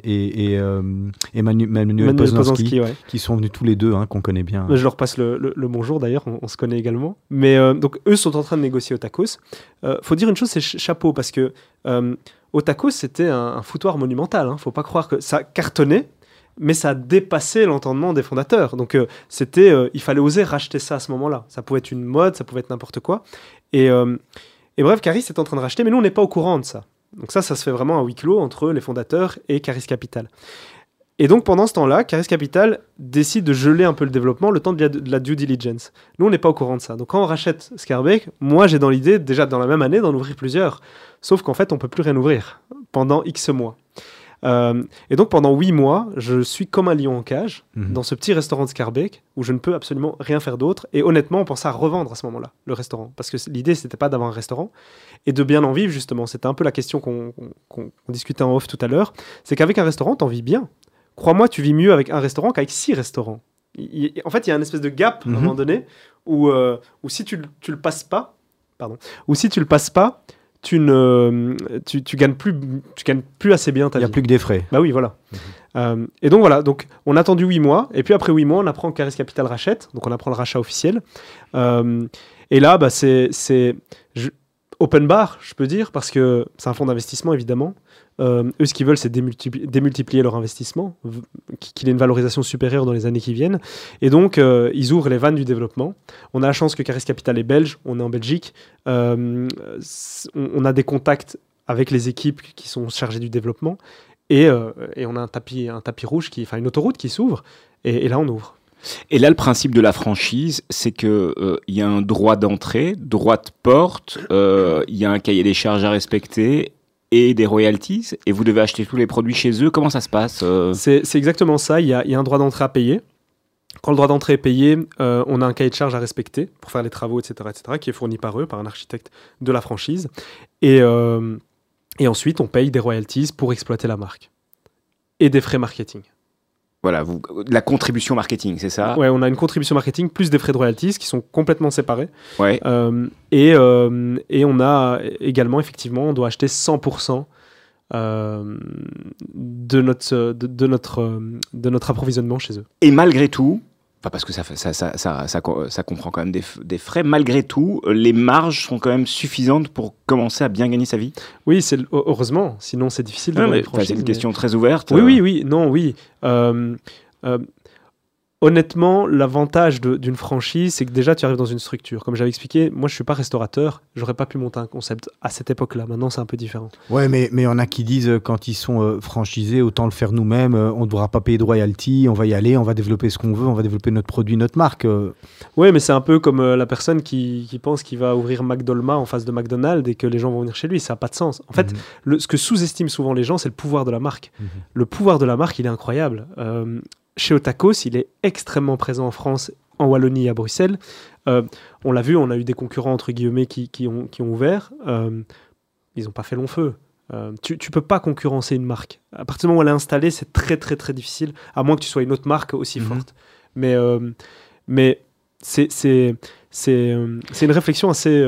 [SPEAKER 2] et, euh, Emmanuel, Manuel
[SPEAKER 4] Manuel
[SPEAKER 2] Poznanski,
[SPEAKER 4] Poznanski, ouais.
[SPEAKER 2] qui sont venus tous les deux, hein, qu'on connaît bien.
[SPEAKER 4] Je leur passe le, le- le bonjour d'ailleurs, on, on se connaît également. Mais euh, donc eux sont en train de négocier au tacos. Euh, faut dire une chose, c'est ch- chapeau parce que euh, au tacos c'était un, un foutoir monumental. Hein. Faut pas croire que ça cartonnait, mais ça a dépassé l'entendement des fondateurs. Donc euh, c'était, euh, il fallait oser racheter ça à ce moment-là. Ça pouvait être une mode, ça pouvait être n'importe quoi. Et, euh, et bref, Caris est en train de racheter, mais nous on n'est pas au courant de ça. Donc ça, ça se fait vraiment à huis clos entre les fondateurs et Caris Capital. Et donc pendant ce temps-là, Caris Capital décide de geler un peu le développement le temps de la, de la due diligence. Nous, on n'est pas au courant de ça. Donc quand on rachète Scarbeck, moi j'ai dans l'idée, déjà dans la même année, d'en ouvrir plusieurs. Sauf qu'en fait, on peut plus rien ouvrir pendant X mois. Euh, et donc pendant 8 mois, je suis comme un lion en cage
[SPEAKER 2] Mhm.
[SPEAKER 4] dans ce petit restaurant de Scarbeck où je ne peux absolument rien faire d'autre. Et honnêtement, on pensait à revendre à ce moment-là le restaurant parce que l'idée c'était pas d'avoir un restaurant et de bien en vivre justement. C'était un peu la question qu'on discutait en off tout à l'heure. C'est qu'avec un restaurant, t'en vis bien. Crois-moi, tu vis mieux avec un restaurant qu'avec six restaurants. Il- il- en fait, il y a une espèce de gap à
[SPEAKER 2] Mhm.
[SPEAKER 4] un moment donné où, euh, où si tu, tu le passes pas, pardon, ou si tu le passes pas, tu ne, tu, tu gagnes plus, tu gagnes plus assez bien ta
[SPEAKER 2] Il n'y a
[SPEAKER 4] vie.
[SPEAKER 2] plus que des frais.
[SPEAKER 4] Bah oui, voilà. Euh, et donc voilà, donc on a attendu 8 mois, et puis après 8 mois, on apprend que Caris Capital rachète, donc on apprend le rachat officiel. Euh, et là, bah, c'est open bar, je peux dire, parce que c'est un fonds d'investissement, évidemment. Euh, eux, ce qu'ils veulent, c'est démultipli- démultiplier leur investissement, qu'il ait une valorisation supérieure dans les années qui viennent. Et donc, euh, ils ouvrent les vannes du développement. On a la chance que Caris Capital est belge, on est en Belgique. Euh, on, a des contacts avec les équipes qui sont chargées du développement. Et, on a un tapis, rouge, enfin une autoroute qui s'ouvre. Et, là, on ouvre.
[SPEAKER 3] Et là, le principe de la franchise, c'est que euh, y a un droit d'entrée, droit de porte, il y a un cahier des charges à respecter et des royalties. Et vous devez acheter tous les produits chez eux. Comment ça se passe euh?
[SPEAKER 4] C'est exactement ça. Il y, a, un droit d'entrée à payer. Quand le droit d'entrée est payé, euh, on a un cahier de charges à respecter pour faire les travaux, etc., etc., qui est fourni par eux, par un architecte de la franchise. Euh, et ensuite, on paye des royalties pour exploiter la marque. Et des frais marketing.
[SPEAKER 3] Voilà, vous, la contribution marketing, c'est ça?
[SPEAKER 4] Ouais, on a une contribution marketing plus des frais de royalties qui sont complètement séparés.
[SPEAKER 3] Ouais.
[SPEAKER 4] Euh, et, euh, et on a également, effectivement, on doit acheter 100% euh, de, notre, de, de notre, euh, de notre approvisionnement chez eux.
[SPEAKER 3] Et malgré tout, enfin parce que ça, ça, ça, ça, comprend quand même des, des frais, malgré tout, les marges sont quand même suffisantes pour commencer à bien gagner sa vie.
[SPEAKER 4] Oui, c'est heureusement, sinon c'est difficile franchise,
[SPEAKER 3] c'est une
[SPEAKER 4] mais-
[SPEAKER 3] question très ouverte.
[SPEAKER 4] Oui,
[SPEAKER 3] euh.
[SPEAKER 4] oui, oui, non, oui. Euh, euh, honnêtement, l'avantage d'une franchise, c'est que déjà tu arrives dans une structure. Comme j'avais expliqué, moi je suis pas restaurateur, j'aurais pas pu monter un concept à cette époque-là. Maintenant, c'est un peu différent.
[SPEAKER 2] Ouais, mais mais il y en a qui disent euh, quand ils sont euh, franchisés, autant le faire nous-mêmes. euh, on ne devra pas payer de royalties. On va y aller, on va développer ce qu'on veut, on va développer notre produit, notre marque.
[SPEAKER 4] Oui, mais c'est un peu comme la personne qui, qui pense qu'il va ouvrir McDolma en face de McDonald's et que les gens vont venir chez lui. Ça n'a pas de sens. En fait,
[SPEAKER 2] Mhm.
[SPEAKER 4] le- ce que sous-estiment souvent les gens, c'est le pouvoir de la marque.
[SPEAKER 2] Mhm.
[SPEAKER 4] Le pouvoir de la marque, il est incroyable. Chez Otakos, il est extrêmement présent en France, en Wallonie et à Bruxelles. Euh, on l'a vu, on a eu des concurrents, entre guillemets, qui, qui ont, qui ont ouvert. Euh, ils n'ont pas fait long feu. Euh, tu ne peux pas concurrencer une marque. À partir du moment où elle est installée, c'est très très très difficile, à moins que tu sois une autre marque aussi
[SPEAKER 2] Mhm.
[SPEAKER 4] forte. Mais, mais c'est une réflexion assez,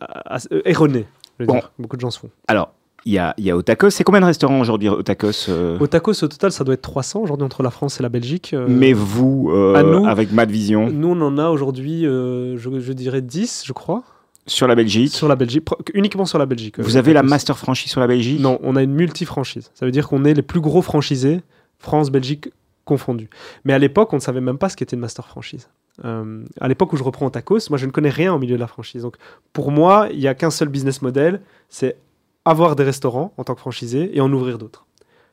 [SPEAKER 4] assez- erronée. je veux
[SPEAKER 3] Bon.
[SPEAKER 4] dire. Beaucoup de gens se font.
[SPEAKER 3] Alors, il y a, il y a Otakos. C'est combien de restaurants aujourd'hui, Otakos euh,
[SPEAKER 4] Au tacos, au total, ça doit être 300 aujourd'hui entre la France et la Belgique. euh,
[SPEAKER 3] Mais vous, euh,
[SPEAKER 4] nous-
[SPEAKER 3] avec Mad Vision,
[SPEAKER 4] Nous, on en a aujourd'hui, euh, je, je dirais 10, je crois,
[SPEAKER 3] sur la Belgique,
[SPEAKER 4] sur la Belgique, uniquement sur la Belgique.
[SPEAKER 3] vous avez la master franchise sur la Belgique
[SPEAKER 4] Non, on a une multi-franchise. Ça veut dire qu'on est les plus gros franchisés, France, Belgique confondus. Mais à l'époque, on ne savait même pas ce qu'était une master franchise. Euh, à l'époque où je reprends Tacos, moi je ne connais rien au milieu de la franchise. Donc pour moi, il n'y a qu'un seul business model, c'est avoir des restaurants en tant que franchisé et en ouvrir d'autres.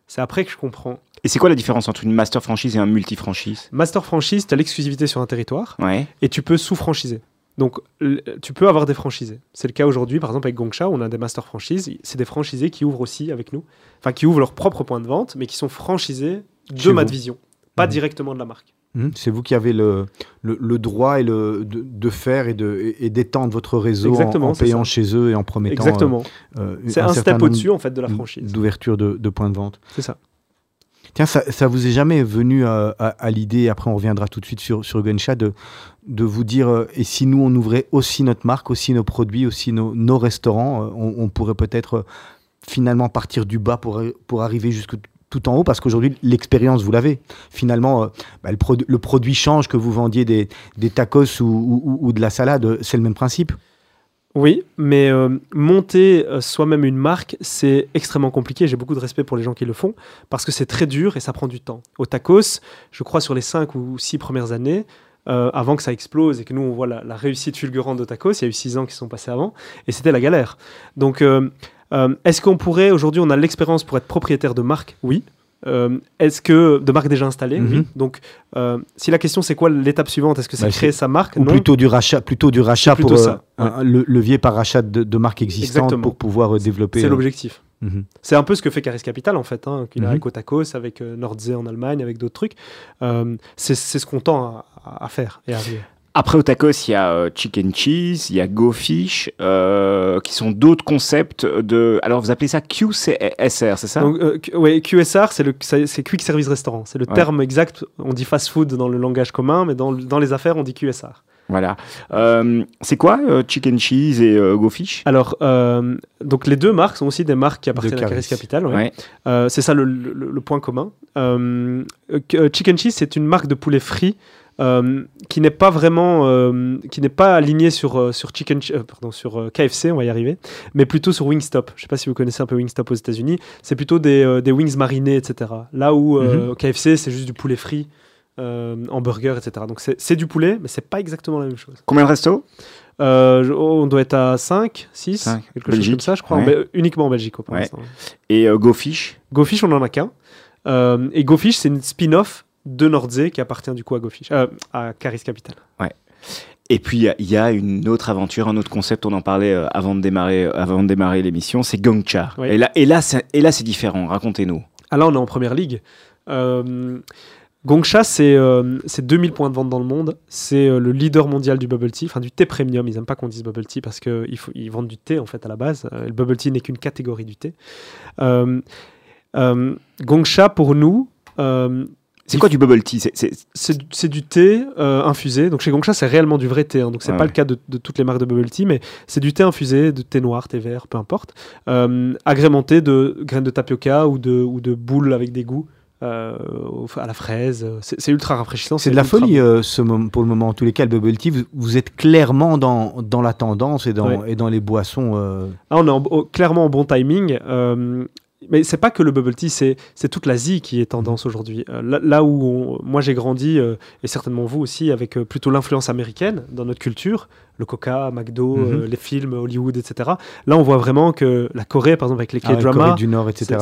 [SPEAKER 4] C'est après que je comprends.
[SPEAKER 3] Et c'est quoi la différence entre une master franchise et un multi-franchise?
[SPEAKER 4] Master franchise, tu as l'exclusivité sur un territoire
[SPEAKER 3] Ouais.
[SPEAKER 4] et tu peux sous-franchiser. Donc tu peux avoir des franchisés. C'est le cas aujourd'hui, par exemple avec Gongsha, on a des master franchises. C'est des franchisés qui ouvrent aussi avec nous, enfin qui ouvrent leur propre point de vente, mais qui sont franchisés de
[SPEAKER 2] Chez vous.
[SPEAKER 4] Madvision, pas
[SPEAKER 2] Mhm.
[SPEAKER 4] directement de la marque.
[SPEAKER 2] Mhm. C'est vous qui avez le, le, le droit et le, de, de faire et de- et d'étendre votre réseau en-
[SPEAKER 4] Exactement,
[SPEAKER 2] en,
[SPEAKER 4] c'est
[SPEAKER 2] payant
[SPEAKER 4] ça.
[SPEAKER 2] chez eux et en promettant
[SPEAKER 4] Exactement.
[SPEAKER 2] euh, euh,
[SPEAKER 4] C'est un, step au-dessus en fait de la franchise.
[SPEAKER 2] d'ouverture de, de points de vente.
[SPEAKER 4] C'est ça.
[SPEAKER 2] Tiens, ça, ça vous est jamais venu à, à l'idée, après on reviendra tout de suite sur, sur Gunsha, de, de vous dire, euh, et si nous on ouvrait aussi notre marque, aussi nos produits, aussi nos, nos restaurants, euh, on, on pourrait peut-être euh, finalement partir du bas pour, pour arriver jusque tout en haut, parce qu'aujourd'hui l'expérience vous l'avez. Finalement, euh, bah, le, produ- le produit change, que vous vendiez des, tacos ou, de la salade, euh, c'est le même principe.
[SPEAKER 4] Oui, mais euh, monter soi-même une marque, c'est extrêmement compliqué. J'ai beaucoup de respect pour les gens qui le font parce que c'est très dur et ça prend du temps. Au tacos, je crois sur les 5 ou 6 premières années, avant que ça explose et que nous on voit la, réussite fulgurante de tacos, il y a eu 6 ans qui sont passés avant et c'était la galère. Donc, euh, est-ce qu'on pourrait, aujourd'hui, on a l'expérience pour être propriétaire de marque? Oui. Euh, est-ce que de marque déjà installée?
[SPEAKER 2] Mhm.
[SPEAKER 4] Oui. Donc, euh, si la question c'est quoi l'étape suivante? Est-ce que c'est
[SPEAKER 2] Bah,
[SPEAKER 4] créer sa marque?
[SPEAKER 2] Ou
[SPEAKER 4] Non.
[SPEAKER 2] plutôt du rachat, plutôt du rachat
[SPEAKER 4] plutôt
[SPEAKER 2] pour euh, un- le levier par rachat de, de marques existantes
[SPEAKER 4] Exactement.
[SPEAKER 2] pour pouvoir développer.
[SPEAKER 4] C'est l'objectif.
[SPEAKER 2] mhm.
[SPEAKER 4] C'est un peu ce que fait Caris Capital en fait, hein, qu'il a
[SPEAKER 2] Mhm.
[SPEAKER 4] avec Otakos, avec Nordsee en Allemagne, avec d'autres trucs. C'est ce qu'on tend à, à- à faire et à arriver.
[SPEAKER 3] Après au tacos, il y a euh, chicken cheese, il y a go fish, euh, qui sont d'autres concepts de. Alors vous appelez ça QCSR, c'est ça?
[SPEAKER 4] Donc, euh, ouais, QSR, c'est le c'est Quick Service Restaurant. C'est le
[SPEAKER 3] Ouais.
[SPEAKER 4] terme exact. On dit fast food dans le langage commun, mais dans, dans les affaires, on dit QSR.
[SPEAKER 3] Voilà. Euh, c'est quoi euh, chicken cheese et euh, go fish?
[SPEAKER 4] Alors, euh, donc les deux marques sont aussi des marques qui appartiennent à
[SPEAKER 2] Caris.
[SPEAKER 4] Capital. ouais.
[SPEAKER 3] Ouais.
[SPEAKER 4] Euh, c'est ça le, le- le point commun. Chicken Cheese, c'est une marque de poulet frit euh, qui n'est pas vraiment, euh, qui n'est pas alignée sur euh, sur Chicken, Ch- euh, pardon, sur KFC, on va y arriver, mais plutôt sur Wingstop. Je sais pas si vous connaissez un peu Wingstop aux États-Unis. C'est plutôt des, des wings marinés, etc. Là où euh, KFC, c'est juste du poulet frit. Euh, hamburger, etc. Donc c'est du poulet, mais c'est pas exactement la même chose.
[SPEAKER 3] Combien de restos?
[SPEAKER 4] Euh, je- on doit être à 5, 6,
[SPEAKER 3] Cinq.
[SPEAKER 4] quelque chose comme ça, je crois.
[SPEAKER 3] ouais.
[SPEAKER 4] en uniquement en Belgique, pour
[SPEAKER 3] Ouais.
[SPEAKER 4] l'instant.
[SPEAKER 3] Et euh, go fish?
[SPEAKER 4] GoFish, on en a qu'un. Euh, et GoFish, c'est une spin-off de Nordsee qui appartient du coup à GoFish, euh, à Caris Capital.
[SPEAKER 3] Et puis il y a- une autre aventure, un autre concept, on en parlait euh, avant de démarrer, euh, avant de démarrer l'émission, c'est Gongcha.
[SPEAKER 4] Oui.
[SPEAKER 3] Et là, et là, c'est, et là, c'est différent. Racontez-nous.
[SPEAKER 4] Ah là, on est en première ligue. Euh, Gongsha, c'est euh, c'est 2000 points de vente dans le monde. C'est euh, le leader mondial du bubble tea, enfin du thé premium. Ils n'aiment pas qu'on dise bubble tea parce qu'ils ils vendent du thé en fait à la base. Le bubble tea n'est qu'une catégorie du thé. Gongsha, pour nous,
[SPEAKER 3] C'est quoi du bubble tea? C'est-
[SPEAKER 4] du- thé euh, infusé. Donc chez Gongsha, c'est réellement du vrai thé. hein. Donc c'est pas
[SPEAKER 3] ouais.
[SPEAKER 4] le cas de, de toutes les marques de bubble tea, mais c'est du thé infusé, de thé noir, thé vert, peu importe, euh, agrémenté de graines de tapioca ou de, ou de boules avec des goûts euh, à la fraise. C'est ultra rafraîchissant.
[SPEAKER 2] C'est de la folie euh, ce pour le moment. En tous les cas, le bubble tea, vous, vous êtes clairement dans, dans la tendance et dans, et dans les boissons. euh,
[SPEAKER 4] Ah, on est en- clairement en bon timing. Mais c'est pas que le bubble tea, c'est c'est toute l'Asie qui est tendance aujourd'hui. Euh, là, là où on- moi j'ai grandi, euh, et certainement vous aussi, avec euh, plutôt l'influence américaine dans notre culture, le Coca, McDo,
[SPEAKER 2] Mhm.
[SPEAKER 4] euh, les films, Hollywood, etc. Là, on voit vraiment que la Corée, par exemple, avec les
[SPEAKER 2] ah
[SPEAKER 4] K-dramas,
[SPEAKER 2] du Nord, etc.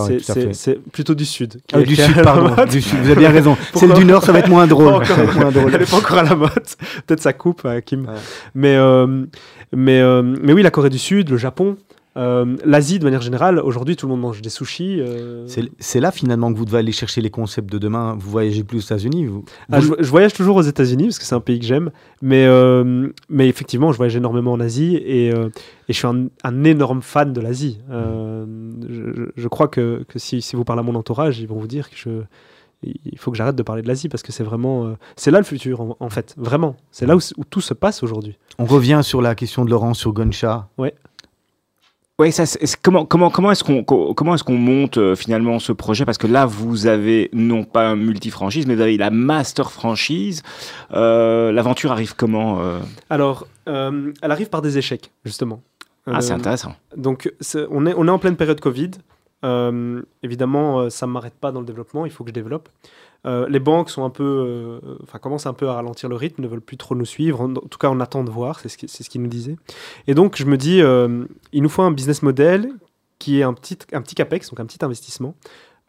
[SPEAKER 4] c'est- plutôt du Sud.
[SPEAKER 2] Ah, du Sud, pardon. du Sud, vous avez bien raison.
[SPEAKER 4] Pourquoi
[SPEAKER 2] Celle du Nord, ça va être moins drôle. Être moins.
[SPEAKER 4] Elle n'est pas encore à la mode. Peut-être ça coupe, Kim.
[SPEAKER 2] Ouais.
[SPEAKER 4] Mais, mais, mais oui, la Corée du Sud, le Japon, euh, l'Asie de manière générale. Aujourd'hui, tout le monde mange des sushis. euh.
[SPEAKER 2] C'est là finalement que vous devez aller chercher les concepts de demain. Vous voyagez plus aux États-Unis. Vous...
[SPEAKER 4] Ah,
[SPEAKER 2] vous-
[SPEAKER 4] je, je voyage toujours aux États-Unis parce que c'est un pays que j'aime. Mais, euh, mais effectivement, je voyage énormément en Asie et, et je suis un, un énorme fan de l'Asie. Je, crois que, que si, si vous parlez à mon entourage, ils vont vous dire que je. Il faut que j'arrête de parler de l'Asie parce que c'est vraiment. euh, c'est là le futur, en, en fait. Vraiment. C'est là où, où tout se passe aujourd'hui.
[SPEAKER 2] On revient sur la question de Laurent sur Gonsha.
[SPEAKER 3] Ouais, ça, comment, comment, comment est-ce qu'on, co- comment est-ce qu'on monte euh, finalement ce projet? Parce que là, vous avez non pas un multi-franchise, mais vous avez la master franchise. Euh, l'aventure arrive comment euh?
[SPEAKER 4] Alors, elle arrive par des échecs, justement.
[SPEAKER 3] Ah, c'est intéressant.
[SPEAKER 4] Donc, on, est, on est en pleine période Covid. Évidemment, ça ne m'arrête pas dans le développement, il faut que je développe. Euh, les banques euh, commencent un peu à ralentir le rythme, ne veulent plus trop nous suivre. En, tout cas, on attend de voir, c'est ce qu'ils nous disaient. Et donc, je me dis, euh, il nous faut un business model qui est un petit, capex, donc un petit investissement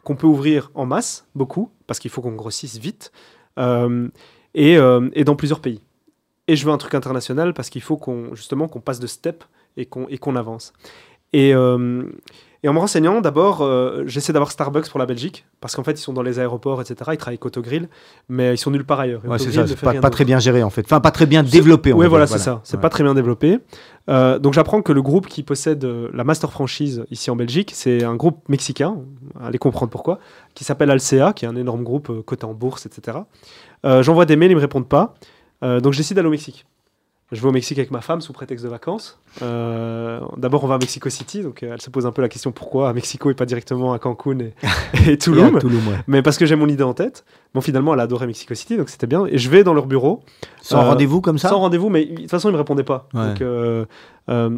[SPEAKER 4] qu'on peut ouvrir en masse, beaucoup, parce qu'il faut qu'on grossisse vite, et, dans plusieurs pays. Et je veux un truc international parce qu'il faut qu'on justement qu'on passe de step et qu'on avance. Et, et en me renseignant, d'abord, euh, j'essaie d'avoir Starbucks pour la Belgique, parce qu'en fait, ils sont dans les aéroports, etc. Ils travaillent avec Autogrill, mais ils sont nulle part ailleurs.
[SPEAKER 2] Ouais, c'est ça, c'est pas, très bien géré en fait. Enfin, pas très bien développé.
[SPEAKER 4] Oui, voilà, c'est ça. C'est
[SPEAKER 2] Ouais.
[SPEAKER 4] pas très bien développé. Euh, donc j'apprends que le groupe qui possède euh, la master franchise ici en Belgique, c'est un groupe mexicain, allez comprendre pourquoi, qui s'appelle Alsea, qui est un énorme groupe coté en bourse, etc. Euh, J'envoie des mails, ils me répondent pas. Donc je décide d'aller au Mexique. Je vais au Mexique avec ma femme sous prétexte de vacances. Euh, D'abord, on va à Mexico City, donc euh, elle se pose un peu la question pourquoi à Mexico et pas directement à Cancun et, et
[SPEAKER 2] Et à
[SPEAKER 4] Tulum.
[SPEAKER 2] Toulouse, ouais.
[SPEAKER 4] Mais parce que j'ai mon idée en tête. Bon, finalement, elle a adoré Mexico City, donc c'était bien. Et je vais dans leur bureau.
[SPEAKER 2] Sans
[SPEAKER 4] Euh,
[SPEAKER 2] rendez-vous comme ça?
[SPEAKER 4] Sans rendez-vous, mais de toute façon, il me répondait pas.
[SPEAKER 2] Ouais.
[SPEAKER 4] Donc, euh, euh,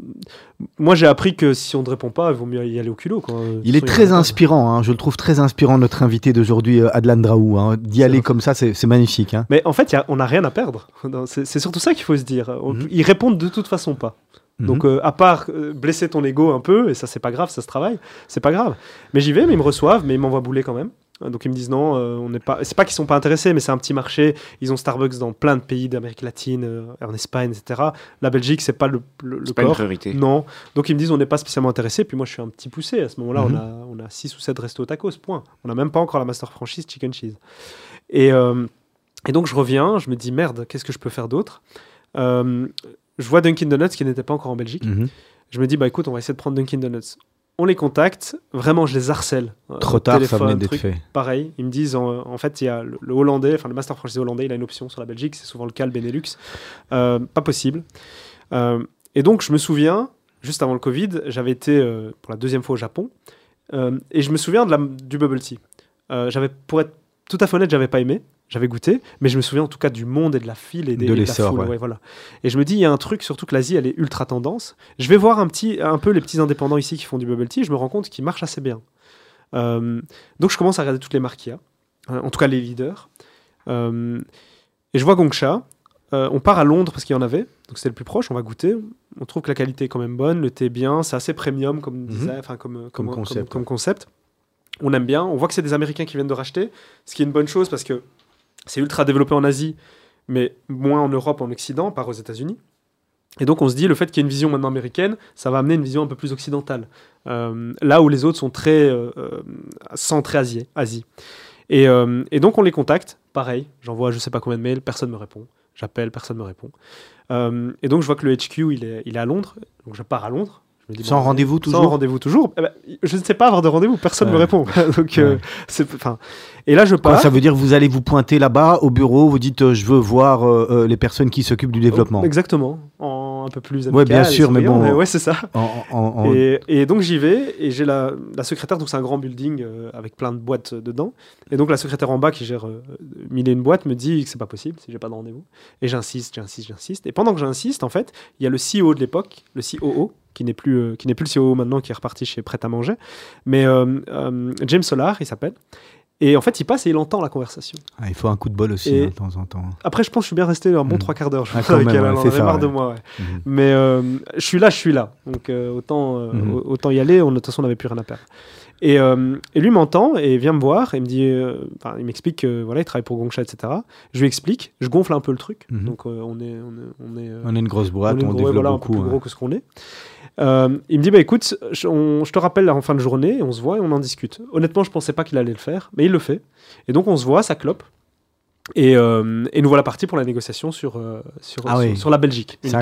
[SPEAKER 4] moi, j'ai appris que si on ne répond pas, il vaut mieux y aller au culot. quoi.
[SPEAKER 2] Il est
[SPEAKER 4] façon,
[SPEAKER 2] très inspirant, hein. je le trouve très inspirant, notre invité d'aujourd'hui, euh, Adlan Draou. hein. D'y aller
[SPEAKER 4] vrai.
[SPEAKER 2] comme ça, c'est magnifique. hein.
[SPEAKER 4] Mais en fait, y a- on n'a rien à perdre. C'est surtout ça qu'il faut se dire. On-
[SPEAKER 2] Mhm.
[SPEAKER 4] Ils répondent de toute façon pas. Donc, euh, à part euh, blesser ton ego un peu, et ça, c'est pas grave, ça se travaille, c'est pas grave. Mais j'y vais, mais ils me reçoivent, mais ils m'envoient bouler quand même. Euh, Donc, ils me disent non, euh, on n'est pas. C'est pas qu'ils sont pas intéressés, mais c'est un petit marché. Ils ont Starbucks dans plein de pays d'Amérique latine, euh, en Espagne, etc. La Belgique, c'est pas le, le,
[SPEAKER 3] pas une priorité.
[SPEAKER 4] Non. Donc ils me disent on n'est pas spécialement intéressé. Puis moi je suis un petit poussé. À ce moment-là,
[SPEAKER 2] Mhm.
[SPEAKER 4] on a on a six ou sept restos tacos. Point. On n'a même pas encore la master franchise chicken cheese. Et euh, et donc je reviens. Je me dis merde, qu'est-ce que je peux faire d'autre? Je vois Dunkin Donuts qui n'était pas encore en Belgique.
[SPEAKER 2] Mhm.
[SPEAKER 4] Je me dis bah écoute, on va essayer de prendre Dunkin Donuts. On les contacte. Vraiment, je les harcèle. Euh,
[SPEAKER 2] Trop tard, ça
[SPEAKER 4] téléphone,
[SPEAKER 2] venait d'être fait.
[SPEAKER 4] Pareil, ils me disent en, en fait, il y a le, le hollandais, enfin le master franchise hollandais, il a une option sur la Belgique, c'est souvent le cas, le Benelux. Euh, pas possible. Euh, et donc, je me souviens, juste avant le Covid, j'avais été euh, pour la deuxième fois au Japon, et je me souviens de la, du bubble tea. J'avais, pour être tout à fait honnête, j'avais pas aimé. J'avais goûté, mais je me souviens en tout cas du monde et de la file et des,
[SPEAKER 2] De
[SPEAKER 4] et la
[SPEAKER 2] l'essor,
[SPEAKER 4] foule,
[SPEAKER 2] ouais.
[SPEAKER 4] ouais, voilà. Et je me dis, il y a un truc, surtout que l'Asie, elle est ultra tendance. Je vais voir un petit, un peu les petits indépendants ici qui font du bubble tea. et Je me rends compte qu'ils marchent assez bien. Euh, donc je commence à regarder toutes les marques qu'il y a, en tout cas les leaders. Euh, et je vois Gongsha. Euh, on part à Londres parce qu'il y en avait, donc c'était le plus proche. On va goûter. On trouve que la qualité est quand même bonne, le thé est bien, c'est assez premium comme design, enfin comme, comme,
[SPEAKER 2] concept,
[SPEAKER 4] comme
[SPEAKER 2] ouais.
[SPEAKER 4] concept. On aime bien. On voit que c'est des Américains qui viennent de racheter, ce qui est une bonne chose parce que c'est ultra développé en Asie, mais moins en Europe, en Occident, par aux États-Unis. Et donc on se dit, le fait qu'il y ait une vision maintenant américaine, ça va amener une vision un peu plus occidentale. Euh, là où les autres sont très euh, euh, centrés Asie. Asie. Et, euh, et donc on les contacte, pareil, j'envoie je sais pas combien de mails, personne me répond. J'appelle, personne me répond. Et donc je vois que le HQ, il est, il est à Londres, donc je pars à Londres. Je me dis,
[SPEAKER 2] Sans
[SPEAKER 4] bon,
[SPEAKER 2] rendez-vous
[SPEAKER 4] Sans
[SPEAKER 2] toujours
[SPEAKER 4] rendez-vous toujours. Eh ben, je ne sais pas avoir de rendez-vous, personne ne me répond. donc,
[SPEAKER 2] Ouais.
[SPEAKER 4] c'est, enfin, et là je
[SPEAKER 2] Quoi,
[SPEAKER 4] pars.
[SPEAKER 2] ça veut dire que vous allez vous pointer là-bas au bureau, vous dites euh, je veux voir euh, euh, les personnes qui s'occupent du développement.
[SPEAKER 4] Exactement, en un peu plus
[SPEAKER 2] Ouais, bien
[SPEAKER 4] amical
[SPEAKER 2] sûr, mais bon.
[SPEAKER 4] ouais, c'est ça.
[SPEAKER 2] En- en- en-
[SPEAKER 4] Et, et donc j'y vais et j'ai la, la secrétaire, donc c'est un grand building euh, avec plein de boîtes dedans. Et donc la secrétaire en bas qui gère mille et une boîtes me dit que c'est pas possible si j'ai pas de rendez-vous. Et j'insiste, j'insiste, j'insiste. Et pendant que j'insiste, en fait, il y a le CEO de l'époque, le COO, qui n'est plus, euh, qui n'est plus le COO maintenant, qui est reparti chez Prêt à manger. Mais euh, euh, James Solar, il s'appelle. Et en fait, il passe et il entend la conversation.
[SPEAKER 2] Ah, il faut un coup de bol aussi hein, de temps en temps.
[SPEAKER 4] Après, je pense que je suis bien resté un bon
[SPEAKER 2] Mhm.
[SPEAKER 4] trois quarts d'heure. Je
[SPEAKER 2] Ah,
[SPEAKER 4] avec
[SPEAKER 2] même,
[SPEAKER 4] elle,
[SPEAKER 2] ouais,
[SPEAKER 4] elle en
[SPEAKER 2] c'est
[SPEAKER 4] avait
[SPEAKER 2] ça,
[SPEAKER 4] marre
[SPEAKER 2] ouais.
[SPEAKER 4] de moi. ouais.
[SPEAKER 2] Mhm.
[SPEAKER 4] Mais euh, je suis là, je suis là. Donc euh, autant, euh,
[SPEAKER 2] Mhm.
[SPEAKER 4] autant y aller. On, de toute façon, on n'avait plus rien à perdre. Et, euh, et lui m'entend et vient me voir et me dit, euh, enfin, il m'explique que voilà, il travaille pour Gongsha, etc. Je lui explique, je gonfle un peu le truc.
[SPEAKER 2] Mhm.
[SPEAKER 4] Donc euh, on est, on est, on est, euh,
[SPEAKER 2] On est une grosse boîte,
[SPEAKER 4] on est
[SPEAKER 2] on,
[SPEAKER 4] gros,
[SPEAKER 2] développe
[SPEAKER 4] voilà, un peu
[SPEAKER 2] beaucoup.
[SPEAKER 4] plus
[SPEAKER 2] hein.
[SPEAKER 4] gros que ce qu'on est. Euh, il me dit bah écoute, je, on- je te rappelle en fin de journée, on se voit et on en discute. Honnêtement, je pensais pas qu'il allait le faire, mais il le fait. Et donc on se voit, ça clope. Et, euh, et nous voilà partis pour la négociation sur, sur,
[SPEAKER 2] Ah
[SPEAKER 4] sur,
[SPEAKER 2] oui.
[SPEAKER 4] sur la Belgique.
[SPEAKER 2] C'est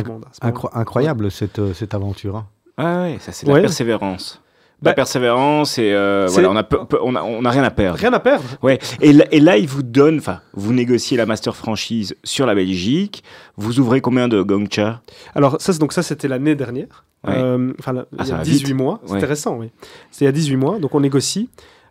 [SPEAKER 2] incroyable cette, cette aventure. hein.
[SPEAKER 3] Ah ouais, ça c'est de
[SPEAKER 4] Ouais.
[SPEAKER 3] la persévérance.
[SPEAKER 4] Bah,
[SPEAKER 3] la persévérance et euh, voilà, on a, on a, on a rien à perdre.
[SPEAKER 4] Rien à perdre.
[SPEAKER 3] Ouais. Et, là, et là, il vous donne, enfin, vous négociez la master franchise sur la Belgique. Vous ouvrez combien de Gongcha?
[SPEAKER 4] Alors ça, c'est- donc ça c'était l'année dernière.
[SPEAKER 3] Ouais.
[SPEAKER 4] Euh, Enfin,
[SPEAKER 3] Ah,
[SPEAKER 4] il y a
[SPEAKER 3] va
[SPEAKER 4] 18
[SPEAKER 3] vite.
[SPEAKER 4] mois. C'était
[SPEAKER 3] Ouais.
[SPEAKER 4] récent, oui. C'était il y a 18 mois, donc on négocie.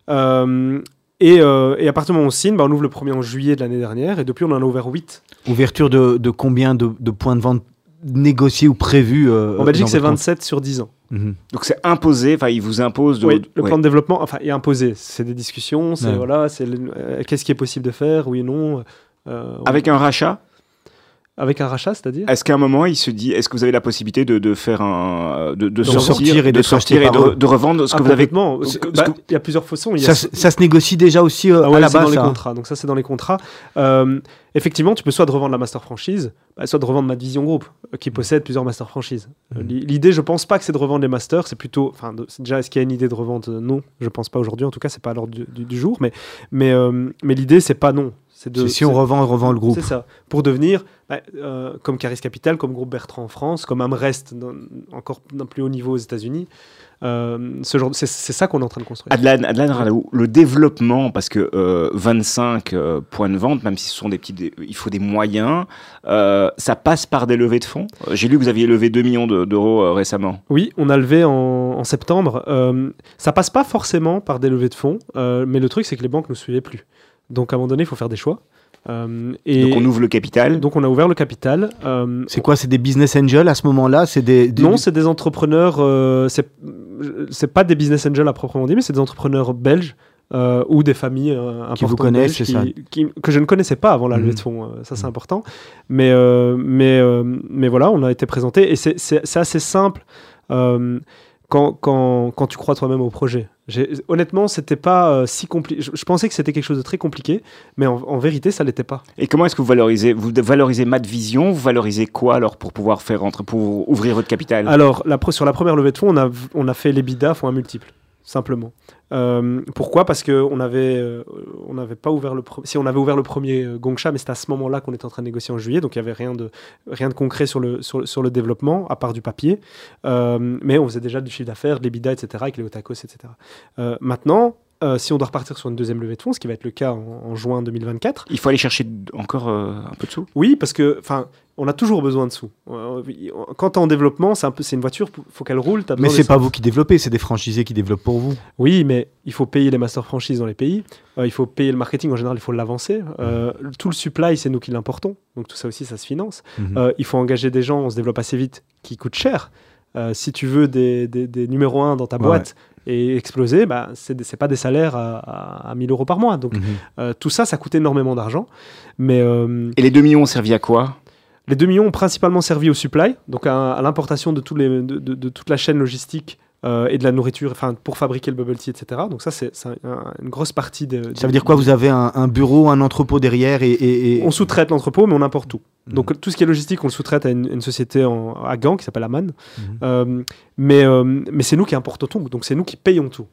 [SPEAKER 4] Euh, et, euh, et à partir du moment où on signe, bah, on ouvre le premier en juillet de l'année dernière, et depuis on en a ouvert 8.
[SPEAKER 2] Ouverture de, de combien de, de points de vente négociés ou prévus euh,
[SPEAKER 4] En Belgique, c'est
[SPEAKER 2] votre
[SPEAKER 4] 27 sur 10 ans.
[SPEAKER 2] Mhm.
[SPEAKER 3] Donc c'est imposé, enfin il vous impose de...
[SPEAKER 4] Oui, le
[SPEAKER 3] ouais.
[SPEAKER 4] plan de développement, enfin, est imposé. C'est des discussions, c'est
[SPEAKER 2] Ouais.
[SPEAKER 4] voilà, c'est euh, qu'est-ce qui est possible de faire, oui, non. euh,
[SPEAKER 3] Avec un rachat,
[SPEAKER 4] avec un rachat, c'est-à-dire
[SPEAKER 3] est-ce qu'à un moment il se dit, est-ce que vous avez la possibilité de, de faire un... de, de
[SPEAKER 2] De
[SPEAKER 3] sortir,
[SPEAKER 2] sortir et
[SPEAKER 3] de sortir et de, revendre ce
[SPEAKER 4] Ah,
[SPEAKER 3] que vous avez... que-
[SPEAKER 4] bah,
[SPEAKER 3] que-
[SPEAKER 4] Il y a plusieurs façons. Il y
[SPEAKER 2] Ça, se- ça se négocie déjà aussi euh,
[SPEAKER 4] Ah
[SPEAKER 2] à la
[SPEAKER 4] c'est dans
[SPEAKER 2] base.
[SPEAKER 4] les
[SPEAKER 2] ça.
[SPEAKER 4] contrats. Donc ça, c'est dans les contrats. Euh, effectivement, tu peux soit de revendre la master franchise, bah, soit de revendre Mad Vision Group, euh, qui possède plusieurs master franchises. L'i- L'idée, je pense pas que c'est de revendre les masters. C'est plutôt, enfin, déjà est-ce qu'il y a une idée de revente? Non, je pense pas aujourd'hui. En tout cas, c'est pas à l'ordre du, du- du jour. Mais, mais, euh, mais l'idée, c'est pas non. C'est de.
[SPEAKER 2] Si on revend, on revend le groupe.
[SPEAKER 4] C'est ça. Pour devenir, bah, euh, comme Caris Capital, comme Groupe Bertrand en France, comme Amrest, dans- encore d'un plus haut niveau aux États-Unis. Euh, ce genre, c'est ça qu'on est en train de construire.
[SPEAKER 3] Adlan, Adlan Ralaou, le développement, parce que euh, 25 euh, points de vente, même si ce sont des petits, il faut des moyens, euh, ça passe par des levées de fonds? J'ai lu que vous aviez levé 2 millions de- d'euros euh, récemment.
[SPEAKER 4] Oui, on a levé en, en septembre. Euh, ça passe pas forcément par des levées de fonds, euh, mais le truc c'est que les banques ne suivaient plus. Donc à un moment donné, il faut faire des choix. Euh, et
[SPEAKER 3] Donc on ouvre le capital.
[SPEAKER 4] donc on a ouvert le capital. Euh,
[SPEAKER 2] C'est quoi C'est des business angels à ce moment-là? C'est des, des-
[SPEAKER 4] non, c'est des entrepreneurs. euh, c'est c'est pas des business angels à proprement dit, mais c'est des entrepreneurs belges. euh, ou des familles euh,
[SPEAKER 2] Qui vous connaissent,
[SPEAKER 4] belges
[SPEAKER 2] ça
[SPEAKER 4] qui- qui- que je ne connaissais pas avant la levée
[SPEAKER 2] Mhm.
[SPEAKER 4] de fonds. euh, ça, c'est
[SPEAKER 2] Mhm.
[SPEAKER 4] important. Mais, euh, mais, euh, mais voilà, on a été présenté et c'est- assez simple euh, quand, quand, quand tu crois toi-même au projet. Honnêtement, c'était pas euh, si compliqué. Je, je pensais que c'était quelque chose de très compliqué, mais en, en vérité, ça l'était pas.
[SPEAKER 3] Et comment est-ce que vous valorisez Vous valorisez Mad Vision Vous valorisez quoi alors pour pouvoir faire entre, pour ouvrir votre capital?
[SPEAKER 4] Alors, la, sur la première levée de fonds, on a, on a fait les bidas fois un multiple, simplement. Euh, pourquoi? Parce qu'on avait, euh, on n'avait pas ouvert le si on avait ouvert le premier euh, mais c'était à ce moment-là qu'on était en train de négocier en juillet, donc il y avait rien de rien de concret sur le sur, sur le développement à part du papier. Euh, mais on faisait déjà du chiffre d'affaires, des bidas, etc. avec les Otakos, etc. Euh, maintenant, euh, si on doit repartir sur une deuxième levée de fonds, ce qui va être le cas en, en juin 2024,
[SPEAKER 3] Il faut aller chercher encore euh, un peu de sous
[SPEAKER 4] oui, parce que, enfin, on a toujours besoin de sous. Euh, Quand tu es en développement, c'est un peu, c'est une voiture, faut qu'elle roule. t'as
[SPEAKER 2] Mais c'est pas vous qui développez, c'est des franchisés qui développent pour vous.
[SPEAKER 4] Oui, mais il faut payer les master franchises dans les pays. euh, il faut payer le marketing en général, il faut l'avancer. Euh, tout le supply, c'est nous qui l'importons. Donc tout ça aussi, ça se finance.
[SPEAKER 2] Mhm.
[SPEAKER 4] Euh, il faut engager des gens, on se développe assez vite, qui coûtent cher. Euh, si tu veux des, des, des numéros 1 dans ta
[SPEAKER 2] Ouais,
[SPEAKER 4] boîte et exploser, bah, c'est des- c'est pas des salaires à, à, à 1000 euros par mois. Donc
[SPEAKER 2] Mhm.
[SPEAKER 4] euh, tout ça, ça coûte énormément d'argent. Mais euh,
[SPEAKER 3] Et les 2 millions ont servi à quoi?
[SPEAKER 4] les 2 millions ont principalement servi au supply, donc à, à l'importation de, de- de toute la chaîne logistique euh, et de la nourriture, enfin pour fabriquer le bubble tea, etc. Donc ça, c'est c'est un- un- une grosse partie de.
[SPEAKER 2] Ça veut dire quoi? Vous avez un, un bureau, un entrepôt derrière et. et- et-
[SPEAKER 4] On sous-traite l'entrepôt, mais on importe tout.
[SPEAKER 2] Mhm.
[SPEAKER 4] Donc tout ce qui est logistique, on le sous-traite à une, une société en, à Gand qui s'appelle Aman.
[SPEAKER 2] Mhm.
[SPEAKER 4] Euh, mais euh, mais c'est nous qui importons tout, donc c'est nous qui payons tout.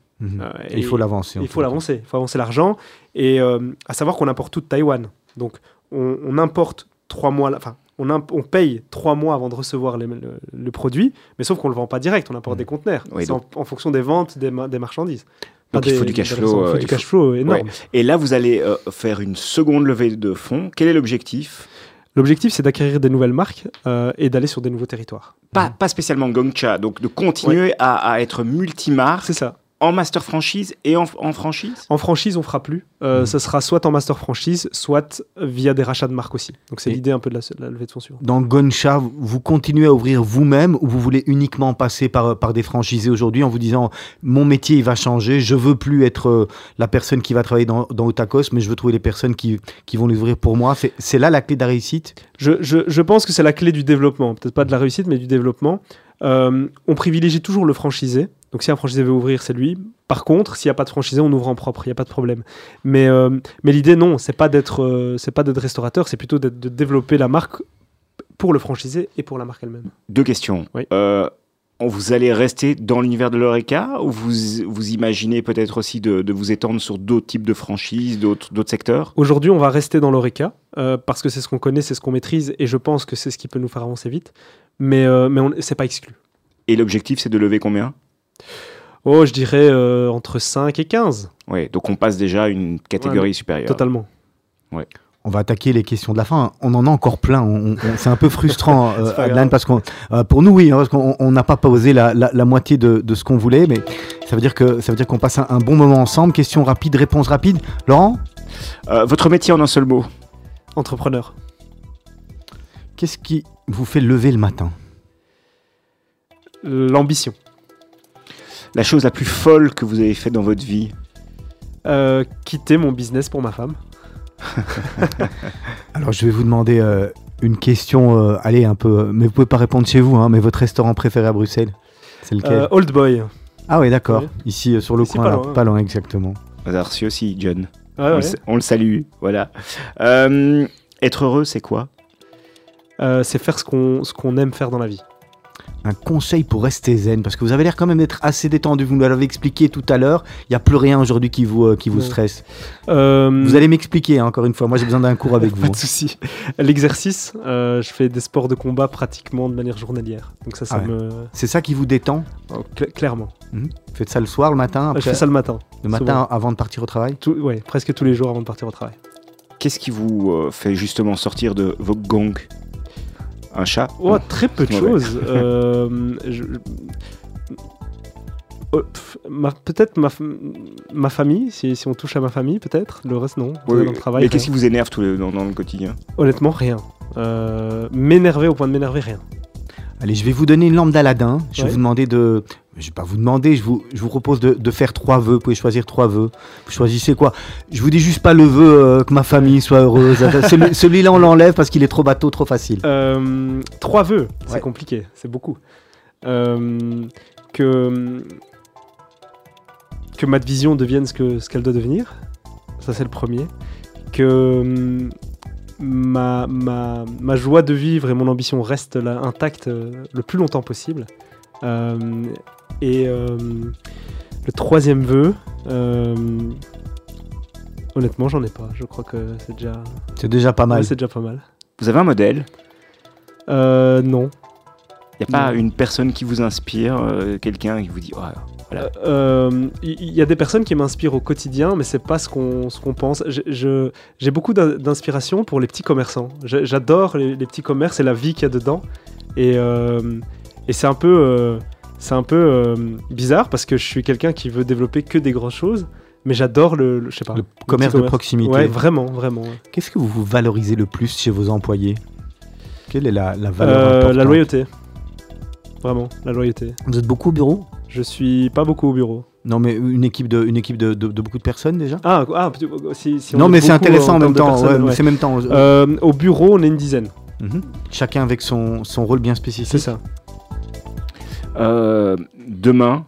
[SPEAKER 2] Et il faut l'avancer.
[SPEAKER 4] Il faut l'avancer, il faut avancer l'argent. Et à savoir qu'on importe tout de Taïwan. Donc on, on importe trois mois, enfin on, paye trois mois avant de recevoir les- le, le produit, mais sauf qu'on ne le vend pas direct, on importe
[SPEAKER 2] Mm.
[SPEAKER 4] des conteneurs.
[SPEAKER 3] Oui,
[SPEAKER 4] en, en fonction des ventes des, ma- des marchandises.
[SPEAKER 3] Donc il
[SPEAKER 4] des-
[SPEAKER 3] faut du cash
[SPEAKER 4] des
[SPEAKER 3] flow,
[SPEAKER 4] raisons. Il
[SPEAKER 3] euh,
[SPEAKER 4] faut du
[SPEAKER 3] il
[SPEAKER 4] cash
[SPEAKER 3] faut-
[SPEAKER 4] flow énorme.
[SPEAKER 3] Ouais. Et là, vous allez euh, faire une seconde levée de fonds. Quel est l'objectif?
[SPEAKER 4] L'objectif, c'est d'acquérir des nouvelles marques euh, et d'aller sur des nouveaux territoires.
[SPEAKER 3] pas, pas spécialement Gongcha, donc de continuer à, à être multimarque
[SPEAKER 4] C'est ça.
[SPEAKER 3] En master franchise et en, en franchise?
[SPEAKER 4] En franchise, on fera plus. Euh,
[SPEAKER 2] Mm.
[SPEAKER 4] Ce sera soit en master franchise, soit via des rachats de marques aussi. Donc c'est l'idée un peu de la, levée de fonds suivante.
[SPEAKER 2] Dans Gonsha, vous continuez à ouvrir vous-même ou vous voulez uniquement passer par, par des franchisés aujourd'hui en vous disant mon métier il va changer, je veux plus être euh, la personne qui va travailler dans, dans Otakos, mais je veux trouver les personnes qui, qui vont les ouvrir pour moi. C'est- C'est là la clé de la réussite?
[SPEAKER 4] Je, je- je pense que c'est la clé du développement, peut-être pas de la réussite, mais du développement. Euh, on privilégie toujours le franchisé. Donc si un franchisé veut ouvrir, c'est lui. Par contre, s'il n'y a pas de franchisé, on ouvre en propre, il n'y a pas de problème. Mais, euh, mais l'idée, non, c'est pas d'être euh, c'est pas d'être restaurateur, c'est plutôt de développer la marque pour le franchisé et pour la marque elle-même.
[SPEAKER 3] Deux questions.
[SPEAKER 4] Oui.
[SPEAKER 3] Vous allez rester dans l'univers de l'Oreca ou vous, vous imaginez peut-être aussi de, de vous étendre sur d'autres types de franchises, d'autres secteurs?
[SPEAKER 4] Aujourd'hui, on va rester dans l'ORECA parce que c'est ce qu'on connaît, c'est ce qu'on maîtrise et je pense que c'est ce qui peut nous faire avancer vite. Mais, euh, mais c'est pas exclu.
[SPEAKER 3] Et l'objectif, c'est de lever combien?
[SPEAKER 4] Oh, je dirais euh, entre 5 et 15,
[SPEAKER 3] Oui, donc on passe déjà à une catégorie supérieure.
[SPEAKER 4] totalement.
[SPEAKER 2] on va attaquer les questions de la fin. On en a encore plein. C'est un peu frustrant, euh, Adlan, parce qu'on, euh, pour nous, oui, hein, parce qu'on on n'a pas posé la, la- la moitié de, de ce qu'on voulait, mais ça veut dire que ça veut dire qu'on passe un, un bon moment ensemble. Question rapide, réponse rapide. Laurent,
[SPEAKER 3] Euh, votre métier en un seul mot?
[SPEAKER 4] Entrepreneur.
[SPEAKER 2] qu'est-ce qui vous fait lever le matin
[SPEAKER 4] L'ambition.
[SPEAKER 3] la chose la plus folle que vous avez faite dans votre vie
[SPEAKER 4] Euh, quitter mon business pour ma femme.
[SPEAKER 2] Alors je vais vous demander euh, une question, euh, allez un peu, mais vous pouvez pas répondre chez vous, hein, mais votre restaurant préféré à Bruxelles, c'est lequel
[SPEAKER 4] Euh, Old Boy.
[SPEAKER 2] Ah oui, d'accord.
[SPEAKER 4] oui.
[SPEAKER 2] Ici euh, sur le
[SPEAKER 4] Ici,
[SPEAKER 2] coin,
[SPEAKER 4] pas
[SPEAKER 2] là,
[SPEAKER 4] loin.
[SPEAKER 2] pas loin exactement.
[SPEAKER 3] On a reçu aussi John.
[SPEAKER 4] Ouais,
[SPEAKER 3] on,
[SPEAKER 4] ouais.
[SPEAKER 3] le, sa- on le salue. Voilà. Euh, être heureux, c'est quoi?
[SPEAKER 4] Euh, c'est faire ce qu'on ce qu'on aime faire dans la vie.
[SPEAKER 2] Un conseil pour rester zen, parce que vous avez l'air quand même d'être assez détendu. Vous nous l'avez expliqué tout à l'heure. Il n'y a plus rien aujourd'hui qui vous, euh, qui vous stresse.
[SPEAKER 4] Euh,
[SPEAKER 2] Vous allez m'expliquer hein, encore une fois. Moi, j'ai besoin d'un cours avec vous.
[SPEAKER 4] Pas de souci. L'exercice, euh, je fais des sports de combat pratiquement de manière journalière. Donc ça, ça
[SPEAKER 2] Ah ouais.
[SPEAKER 4] me...
[SPEAKER 2] C'est ça qui vous détend
[SPEAKER 4] oh, cla- clairement.
[SPEAKER 2] Vous faites ça le soir, le matin,
[SPEAKER 4] je fais ça le matin.
[SPEAKER 2] le matin avant de partir au travail?
[SPEAKER 4] Tout, ouais, presque tous les jours avant de partir au travail.
[SPEAKER 3] Qu'est-ce qui vous euh, fait justement sortir de vos gongs? Un chat
[SPEAKER 4] Oh, très peu de choses. Euh, je- Oh, peut-être ma, ma famille, si, si on touche à ma famille, peut-être. Le reste, non.
[SPEAKER 3] Oui,
[SPEAKER 4] Dans le travail,
[SPEAKER 3] mais qu'est-ce qui vous énerve dans, dans le quotidien?
[SPEAKER 4] Honnêtement, rien. Euh, m'énerver au point de m'énerver, rien.
[SPEAKER 2] Allez, je vais vous donner une lampe d'Aladin. Je vais vous demander de. Je vais pas vous demander, je vous, je vous propose de, de faire trois vœux. Vous pouvez choisir trois vœux. Vous choisissez quoi? Je vous dis juste pas le vœu euh, que ma famille soit heureuse. Celui- Celui-là, on l'enlève parce qu'il est trop bateau, trop facile.
[SPEAKER 4] Euh, trois vœux, c'est
[SPEAKER 2] Ouais.
[SPEAKER 4] compliqué, c'est beaucoup. Euh, que que ma vision devienne ce que ce qu'elle doit devenir, ça c'est le premier. Que ma, ma, ma joie de vivre et mon ambition restent là, intactes euh, le plus longtemps possible. Euh, et euh, le troisième vœu, euh, honnêtement j'en ai pas. Je crois que c'est déjà,
[SPEAKER 2] C'est déjà pas mal.
[SPEAKER 4] ouais, c'est déjà pas mal.
[SPEAKER 3] Vous avez un modèle?
[SPEAKER 4] Euh, non.
[SPEAKER 3] Il n'y a pas
[SPEAKER 4] Non.
[SPEAKER 3] une personne qui vous inspire, euh, quelqu'un qui vous dit Ah, Voilà.
[SPEAKER 4] Euh, Il y, y a des personnes qui m'inspirent au quotidien, mais c'est pas ce qu'on ce qu'on pense. J'ai beaucoup d'in- d'inspiration pour les petits commerçants. J'adore les, les petits commerces et la vie qu'il y a dedans. Et, euh, et c'est un peu, euh, c'est un peu euh, bizarre parce que je suis quelqu'un qui veut développer que des grosses choses, mais j'adore le, le- je sais pas,
[SPEAKER 2] Le commerce de proximité.
[SPEAKER 4] Ouais, vraiment, vraiment. ouais.
[SPEAKER 2] Qu'est-ce que vous vous valorisez le plus chez vos employés? Quelle est la, la valeur
[SPEAKER 4] Euh, la loyauté, vraiment, la loyauté.
[SPEAKER 2] Vous êtes beaucoup au bureau?
[SPEAKER 4] Je suis pas beaucoup au bureau.
[SPEAKER 2] Non, mais une équipe de, une équipe de, de- de beaucoup de personnes déjà?
[SPEAKER 4] Ah, ah si, si on
[SPEAKER 2] Non, mais c'est intéressant en même temps. ouais,
[SPEAKER 4] ouais.
[SPEAKER 2] C'est même temps.
[SPEAKER 4] Euh, au bureau, on est une dizaine.
[SPEAKER 2] Mhm. Chacun avec son, son rôle bien spécifique.
[SPEAKER 4] C'est ça.
[SPEAKER 3] Euh, demain,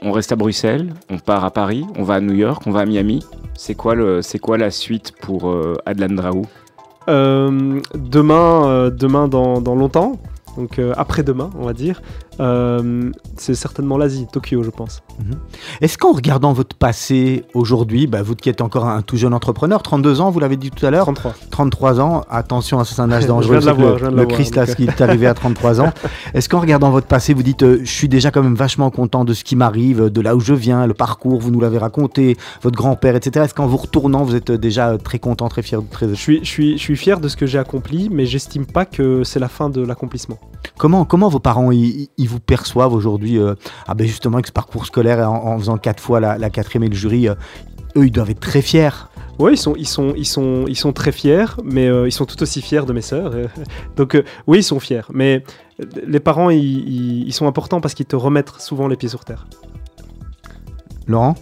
[SPEAKER 3] on reste à Bruxelles, on part à Paris, on va à New York, on va à Miami. C'est quoi, le, c'est quoi la suite pour euh, Adlan Draou
[SPEAKER 4] Euh, demain, euh, demain dans, dans longtemps, donc euh, après-demain, on va dire, euh, c'est certainement l'Asie, Tokyo, je pense.
[SPEAKER 2] Est-ce qu'en regardant votre passé aujourd'hui, bah, vous qui êtes encore un tout jeune entrepreneur, 32 ans, vous l'avez dit tout à l'heure,
[SPEAKER 4] 33.
[SPEAKER 2] 33 ans, attention, à c'est un âge
[SPEAKER 4] Je
[SPEAKER 2] dangereux,
[SPEAKER 4] l'avoir,
[SPEAKER 2] le,
[SPEAKER 4] je
[SPEAKER 2] le Christ là, qui est arrivé à 33 ans. Est-ce qu'en regardant votre passé, vous dites, euh, je suis déjà quand même vachement content de ce qui m'arrive, de là où je viens, le parcours, vous nous l'avez raconté, votre grand-père, etc. Est-ce qu'en vous retournant, vous êtes euh, déjà très content, très fier, très...
[SPEAKER 4] Je suis, je, suis, je suis fier de ce que j'ai accompli, mais j'estime pas que c'est la fin de l'accomplissement.
[SPEAKER 2] Comment, comment vos parents ils, ils vous perçoivent aujourd'hui euh, Ah ben justement avec ce parcours scolaire en, en faisant quatre fois la, la quatrième et le jury, euh, eux ils doivent être très fiers.
[SPEAKER 4] Oui, ils sont, ils, sont, ils, sont, ils sont très fiers, mais euh, ils sont tout aussi fiers de mes sœurs. euh, Donc euh, oui, ils sont fiers. Mais les parents, ils, ils- ils sont importants parce qu'ils te remettent souvent les pieds sur terre.
[SPEAKER 2] Laurent?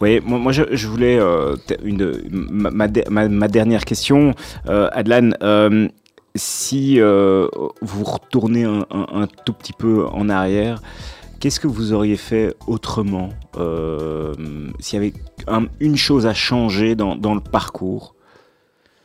[SPEAKER 3] Oui, moi, moi, je, je voulais euh, une, ma, ma de- ma- ma dernière question, euh, Adlan. euh, si euh, vous retournez un, tout petit peu en arrière, qu'est-ce que vous auriez fait autrement euh, S'il y avait un- une chose à changer dans, le parcours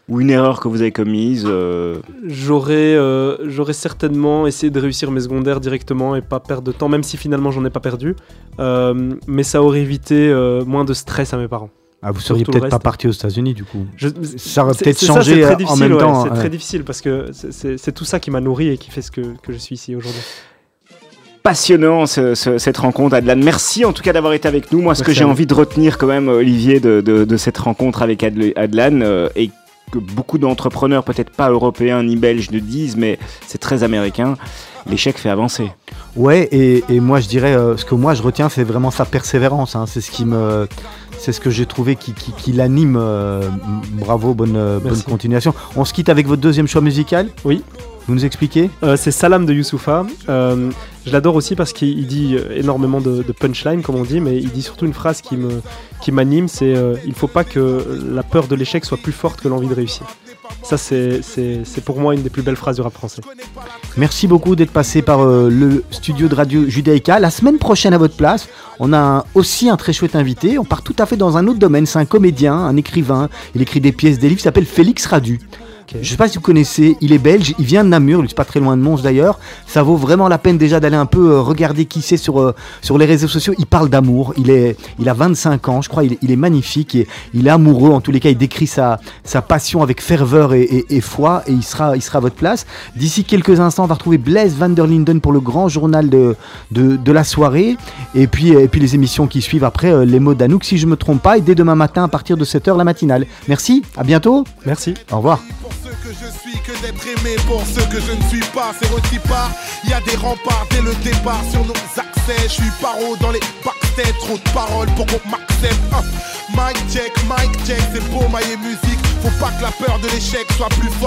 [SPEAKER 3] ou une erreur que vous avez commise euh,
[SPEAKER 4] J'aurais certainement essayé de réussir mes secondaires directement et pas perdre de temps, même si finalement j'en ai pas perdu. Mais ça aurait évité moins de stress à mes parents.
[SPEAKER 2] Ah, Vous seriez peut-être pas parti aux États-Unis du coup.
[SPEAKER 4] Je-
[SPEAKER 2] Ça aurait
[SPEAKER 4] c'est-
[SPEAKER 2] peut-être
[SPEAKER 4] c'est ça,
[SPEAKER 2] changé
[SPEAKER 4] c'est très
[SPEAKER 2] en
[SPEAKER 4] difficile,
[SPEAKER 2] même
[SPEAKER 4] ouais,
[SPEAKER 2] temps.
[SPEAKER 4] C'est
[SPEAKER 2] ouais.
[SPEAKER 4] très difficile parce que c'est- c'est c'est tout ça qui m'a nourri et qui fait ce que, que je suis ici aujourd'hui.
[SPEAKER 3] passionnant ce- ce- cette rencontre, Adlan. Merci en tout cas d'avoir été avec nous. Moi, ce que j'ai envie de retenir quand même, Olivier, de, de- de cette rencontre avec Adl- Adlan, euh, et que beaucoup d'entrepreneurs, peut-être pas européens ni belges, ne disent, mais c'est très américain, l'échec fait avancer.
[SPEAKER 2] Ouais, et, et moi je dirais, euh, ce que moi je retiens, c'est vraiment sa persévérance. hein. C'est ce qui me, c'est ce que j'ai trouvé qui, qui, qui l'anime. euh, bravo, bonne, euh, bonne continuation. On se quitte avec votre deuxième choix musical?
[SPEAKER 4] Oui.
[SPEAKER 2] Vous nous expliquez
[SPEAKER 4] Euh, c'est Salam de Youssoufa. Euh, je l'adore aussi parce qu'il il dit euh, énormément de, de punchline, comme on dit, mais il dit surtout une phrase qui me qui m'anime, c'est euh, il faut pas que la peur de l'échec soit plus forte que l'envie de réussir. Ça, c'est pour moi une des plus belles phrases du rap français.
[SPEAKER 2] Merci beaucoup d'être passé par le studio de Radio Judaïka. La semaine prochaine, à votre place, on a un- aussi un très chouette invité. On part tout à fait dans un autre domaine. C'est un comédien, un écrivain. Il écrit des pièces, des livres. Il s'appelle Félix Radu. Je ne sais pas si vous connaissez, il est belge, il vient de Namur, il est pas très loin de Mons d'ailleurs. Ça vaut vraiment la peine déjà d'aller un peu euh, regarder qui c'est sur, euh, sur les réseaux sociaux. Il parle d'amour, il, est, il a 25 ans, je crois, il est, il est magnifique et il est amoureux. En tous les cas, il décrit sa, sa passion avec ferveur et, et- et foi et il sera, il sera à votre place. D'ici quelques instants, on va retrouver Blaise van der Linden pour le grand journal de, de, de la soirée. Et puis, et puis les émissions qui suivent après, euh, les mots d'Anouk, si je me trompe pas. Et dès demain matin, à partir de 7h, la matinale. Merci, à bientôt.
[SPEAKER 4] Merci.
[SPEAKER 2] Au revoir.
[SPEAKER 5] Que je suis, que d'être aimé pour ceux que je ne suis pas. C'est pas. Il y a des remparts dès le départ sur nos accès. Je suis paro dans les backstage. Trop de paroles pour qu'on m'accepte. Ah, Mic check, mic check, c'est beau, maille musique. Faut pas que la peur de l'échec soit plus forte.